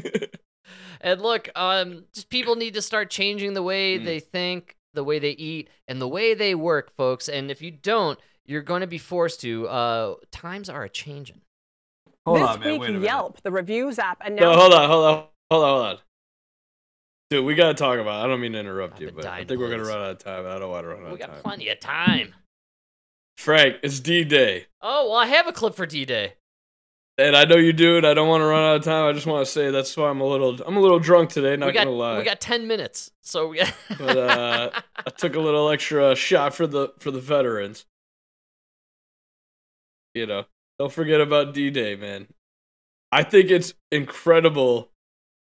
*laughs* and look, um, just people need to start changing the way Mm. they think, the way they eat, and the way they work, folks. And if you don't, you're going to be forced to. Uh, times are a changing. Hold this on, man. week, Wait a minute. Yelp, the reviews app, announced. No, hold on, hold on, hold on, hold on. Dude, we gotta talk about. It. I don't mean to interrupt I've you, but I dying think we're gonna run out of time. I don't want to run out We got time. plenty of time. Frank, it's D Day, Oh, well, I have a clip for D Day. And I know you do, it. I don't want to run out of time. I just want to say that's why I'm a little, I'm a little drunk today. Not got, gonna lie, we got 10 minutes. So we *laughs* but uh, I took a little extra shot for the for the veterans. You know, don't forget about D Day, man. I think it's incredible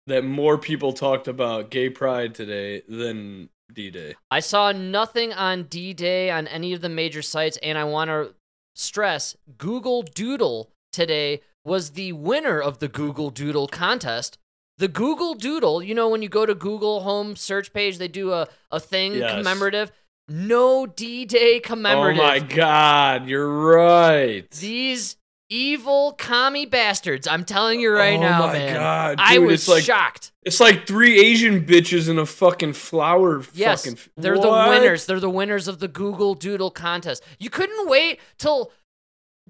that more people talked about gay pride today than D Day. I saw nothing on D Day on any of the major sites, and I want to stress Google Doodle today was the winner of the Google Doodle contest. The Google Doodle, you know, when you go to Google home search page, they do a, a thing Yes. commemorative. No D Day commemorative. Oh my god, you're right. These evil commie bastards. I'm telling you right Oh now, my man. God, I was like- shocked. It's like three Asian bitches in a fucking flower. Yes, fucking. they're What? the winners. They're the winners of the Google Doodle contest. You couldn't wait till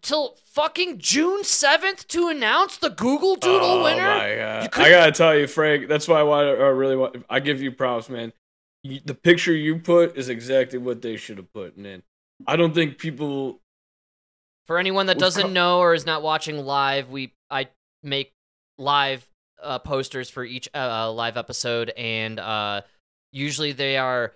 till fucking June seventh to announce the Google Doodle oh winner. my god! I gotta tell you, Frank. That's why I, really want. I give you props, man. You- The picture you put is exactly what they should have put in. I don't think people. For anyone that doesn't co- know or is not watching live, we I make live uh, posters for each uh, live episode, and uh, usually they are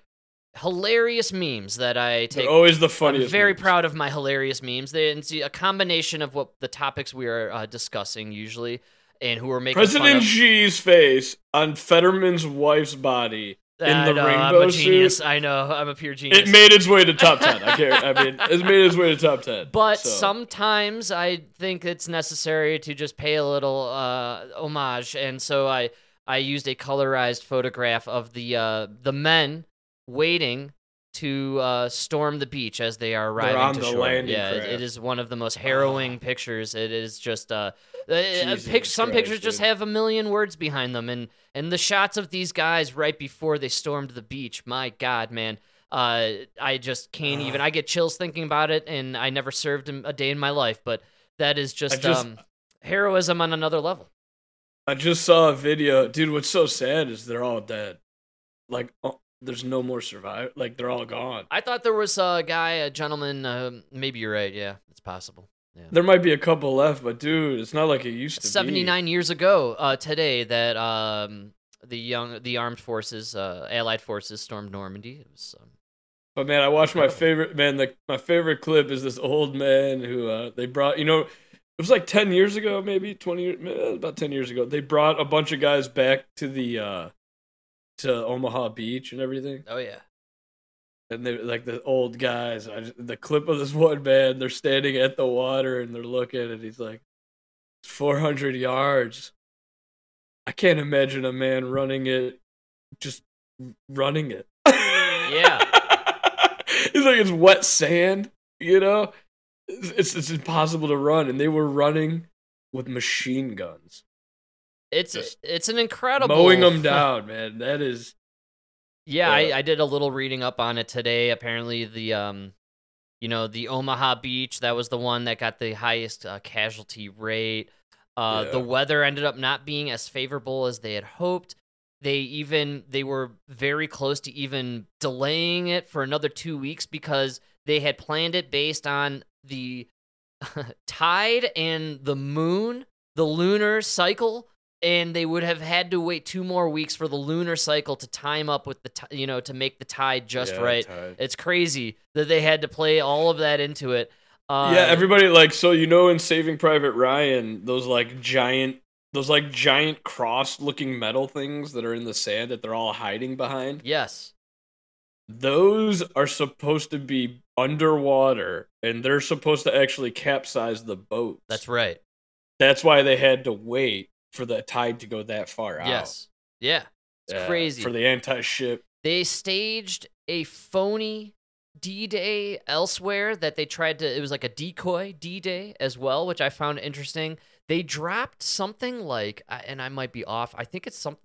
hilarious memes that I take They're always the funniest. I'm very memes. proud of my hilarious memes. They see a combination of what the topics we are uh, discussing usually, and who are making President. Xi's face on Fetterman's wife's body in I the know, I'm rainbow a genius. suit. I know. I'm a pure genius. It made its way to top ten. I *laughs* can't. I mean, it's made its way to top ten. but so. sometimes I think it's necessary to just pay a little uh, homage, and so I I used a colorized photograph of the uh, the men waiting to uh, storm the beach as they are arriving to shore. yeah, it- is one of the most harrowing pictures. It is just uh, uh, uh, Jesus pic- some pictures Christ, just have a million words behind them, and and the shots of these guys right before they stormed the beach. My God, man. Uh, I just can't even. I get chills thinking about it, and I never served a day in my life. But that is just, just- um, heroism on another level. I just saw a video, dude. What's so sad is they're all dead. Like, oh, there's no more survive. Like, they're all gone. I thought there was a guy, a gentleman. Uh, maybe you're right. Yeah, it's possible. Yeah. There might be a couple left, but dude, it's not like it used to be. 79 years ago uh, today that um, the young the armed forces, uh, allied forces stormed Normandy. It was um, But man, I watched my favorite man. The, my favorite clip is this old man who uh, they brought. You know, it was like ten years ago, maybe twenty, years- eh, about ten years ago. They brought a bunch of guys back to the uh, to Omaha Beach and everything. oh yeah. And they like the old guys. I just, the clip of this *laughs* one man. They're standing at the water and they're looking, and he's like, "400 yards." I can't imagine a man running it, just running it. Yeah. *laughs* it's like it's wet sand. You know, it's, it's it's impossible to run, and they were running with machine guns, It's Just it's an incredible mowing *laughs* them down. Man, that is Yeah, Yeah. I, I did a little reading up on it today. Apparently, the um, you know, the Omaha Beach that was the one that got the highest uh, casualty rate. Uh, the weather ended up not being as favorable as they had hoped. They even they were very close to even delaying it for another two weeks because they had planned it based on the *laughs* tide and the moon, the lunar cycle, and they would have had to wait two more weeks for the lunar cycle to time up with the ti- you know to make the tide just yeah, right. tight. It's crazy that they had to play all of that into it. Uh, yeah, everybody like so you know in Saving Private Ryan, those like giant those like giant cross looking metal things that are in the sand that they're all hiding behind. Yes. Those are supposed to be underwater and they're supposed to actually capsize the boat. That's right. That's why they had to wait for the tide to go that far out. Yes. Yeah. It's Yeah, crazy. For the anti ship. they staged a phony D-Day elsewhere that they tried to it was like a decoy D-Day as well, which I found interesting. They dropped something like and I might be off. I think it's some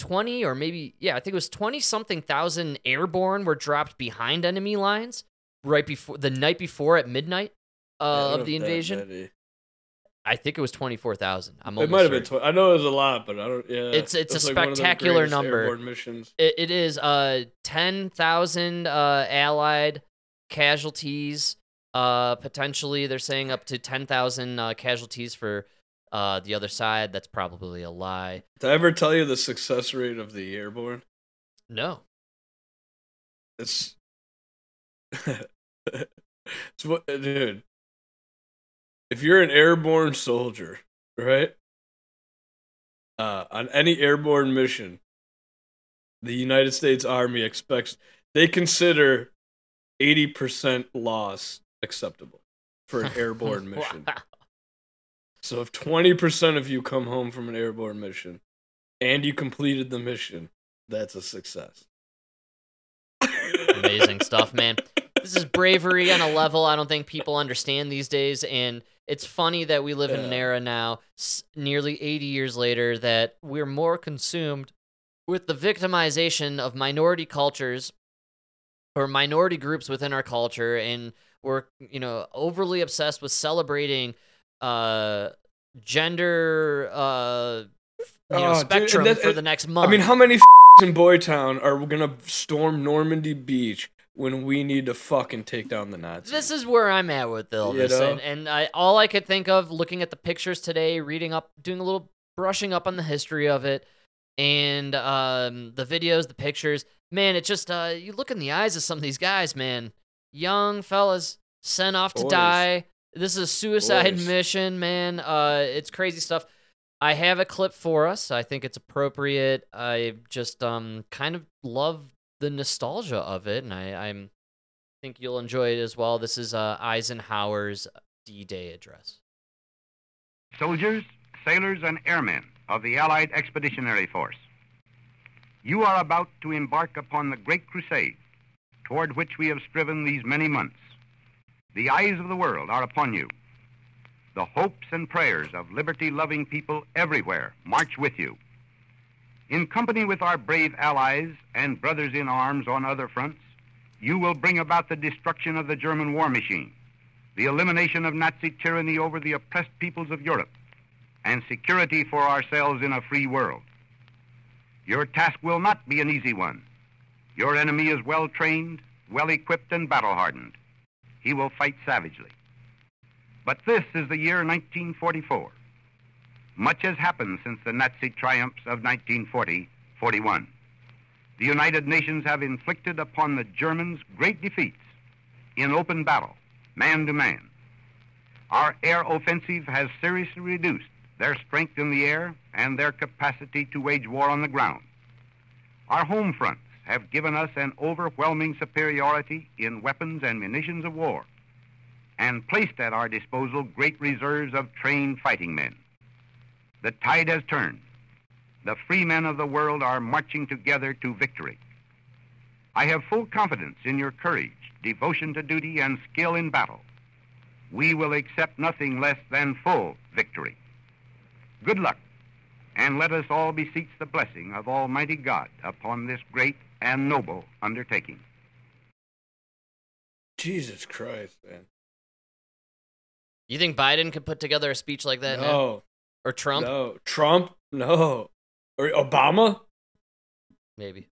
20 or maybe yeah, I think it was 20 something thousand airborne were dropped behind enemy lines right before the night before at midnight uh, of the invasion. I think it was 24,000. I'm It might have been. Tw- I know it was a lot, but I don't. Yeah, It's- it's a like one of the spectacular number. missions. It, it is uh 10,000 uh allied casualties uh potentially they're saying up to 10,000 uh, casualties for uh the other side that's probably a lie. Did I ever tell you the success rate of the airborne? No. It's. *laughs* it's what, dude. If you're an airborne soldier, right? Uh, on any airborne mission, the United States Army expects they consider eighty percent loss acceptable for an *laughs* airborne mission. Wow. So if 20% of you come home from an airborne mission and you completed the mission, that's a success. Amazing stuff, man. *laughs* This is bravery on a level I don't think people understand these days. And it's funny that we live in an era now, nearly 80 years later, that we're more consumed with the victimization of minority cultures or minority groups within our culture. And we're, you know, overly obsessed with celebrating uh, gender uh, you know, Oh, dude, spectrum that- for it- the next month. I mean, how many in Boytown are going to storm Normandy Beach when we need to fucking take down the Nazis? This is where I'm at with all You know? and, and I, all I could think of, looking at the pictures today, reading up, doing a little brushing up on the history of it, and um, the videos, the pictures. Man, it just uh, you look in the eyes of some of these guys, man, young fellas sent off to die. This is a suicide Boys. mission, man. Uh, it's crazy stuff. I have a clip for us. I think it's appropriate. I just um kind of love the nostalgia of it, and I, I'm think you'll enjoy it as well. This is uh, Eisenhower's D-Day address. soldiers, sailors, and airmen of the Allied Expeditionary Force. You are about to embark upon the great crusade toward which we have striven these many months. The eyes of the world are upon you. The hopes and prayers of liberty loving people everywhere march with you. In company with our brave allies and brothers in arms on other fronts, you will bring about the destruction of the German war machine, the elimination of Nazi tyranny over the oppressed peoples of Europe, and security for ourselves in a free world. Your task will not be an easy one. Your enemy is well trained, well equipped, and battle hardened. He will fight savagely. But this is the year 1944. Much has happened since the Nazi triumphs of 1940 41. The United Nations have inflicted upon the Germans great defeats in open battle, man to man. Our air offensive has seriously reduced their strength in the air and their capacity to wage war on the ground. Our home fronts have given us an overwhelming superiority in weapons and munitions of war and placed at our disposal great reserves of trained fighting men. The tide has turned. The free men of the world are marching together to victory. I have full confidence in your courage, devotion to duty, and skill in battle. We will accept nothing less than full victory. Good luck, and let us all beseech the blessing of Almighty God upon this great and noble undertaking. Jesus Christ, man. You think Biden could put together a speech like that? now? No. Or Trump? No. Trump? No. Or Obama? Maybe.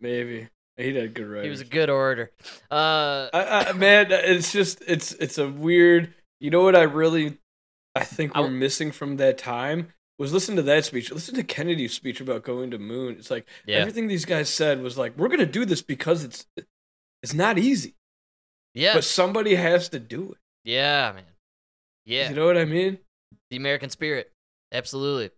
Maybe. He did good writing. He was a good orator. Uh, I, I, man, it's just it's it's a weird. You know what I really I think we're missing from that time was listen to that speech. Listen to Kennedy's speech about going to moon. It's like yeah. everything these guys said was like we're gonna do this because it's it's not easy, Yeah. but somebody has to do it. yeah, man. Yeah. You know what I mean? The American spirit. Absolutely.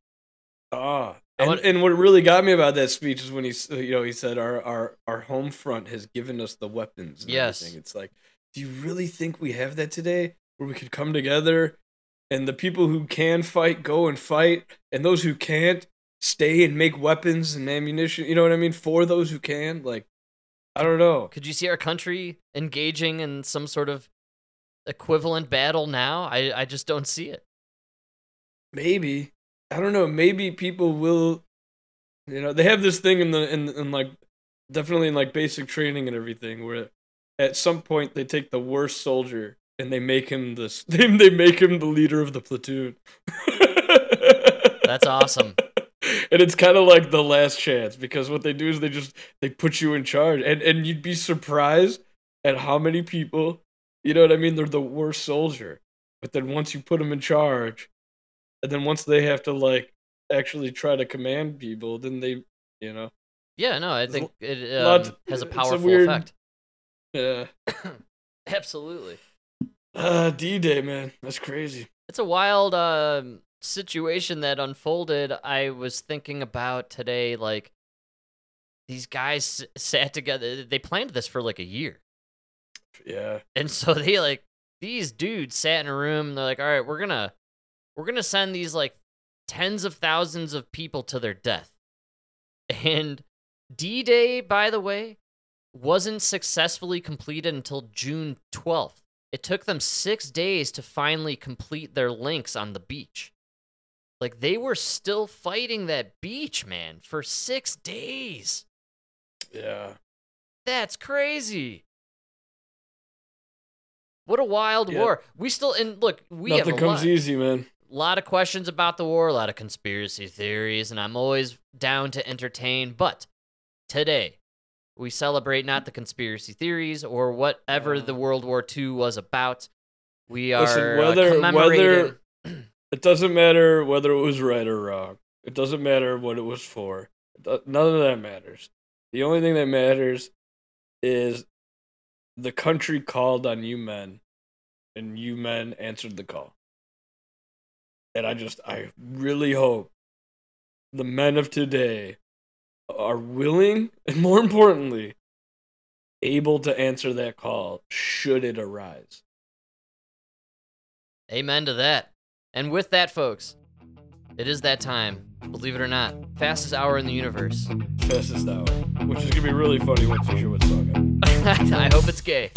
Ah, and, and what really got me about that speech is when he, you know, he said our our our home front has given us the weapons. And Yes. everything. it's like, do you really think we have that today, where we could come together, and the people who can fight go and fight, and those who can't stay and make weapons and ammunition. You know what I mean? For those who can, like, I don't know. Could you see our country engaging in some sort of equivalent battle now? I, I just don't see it. Maybe I don't know. Maybe people will. You know, they have this thing in the in, in like definitely in like basic training and everything where at some point they take the worst soldier and they make him the s- *laughs* they, they make him the leader of the platoon. *laughs* That's awesome. And it's kind of like the last chance because what they do is they just they put you in charge and and you'd be surprised at how many people, you know what I mean, they're the worst soldier. But then once you put them in charge, and then once they have to like actually try to command people, then they, you know, Yeah, no, I think it um, has a it's a powerful weird- effect. yeah. *coughs* Absolutely. Uh, D Day, man, that's crazy. It's a wild um situation that unfolded. I was thinking about today, like these guys s- sat together. They planned this for like a year, Yeah, and so they like these dudes sat in a room. And they're like, "All right, we're gonna we're gonna send these like tens of thousands of people to their death." And D Day, by the way, wasn't successfully completed until June 12th. It took them six days to finally complete their links on the beach. Like, they were still fighting that beach, man, for six days. yeah. That's crazy. What a wild Yeah. war. We still, and look, we Nothing have a comes lot, easy, man. Lot of questions about the war, a lot of conspiracy theories, and I'm always down to entertain. But today, we celebrate not the conspiracy theories or whatever the World War II was about. We are Listen, uh, whether- commemorating. It doesn't matter whether it was right or wrong. It doesn't matter what it was for. It None of that matters. The only thing that matters is the country called on you men, and you men answered the call. And I just, I really hope the men of today are willing, *laughs* and more importantly, able to answer that call should it arise. Amen to that. And with that, folks, it is that time. Believe it or not, fastest hour in the universe. Fastest hour, which is gonna be really funny once you hear what song. I'm I hope it's gay.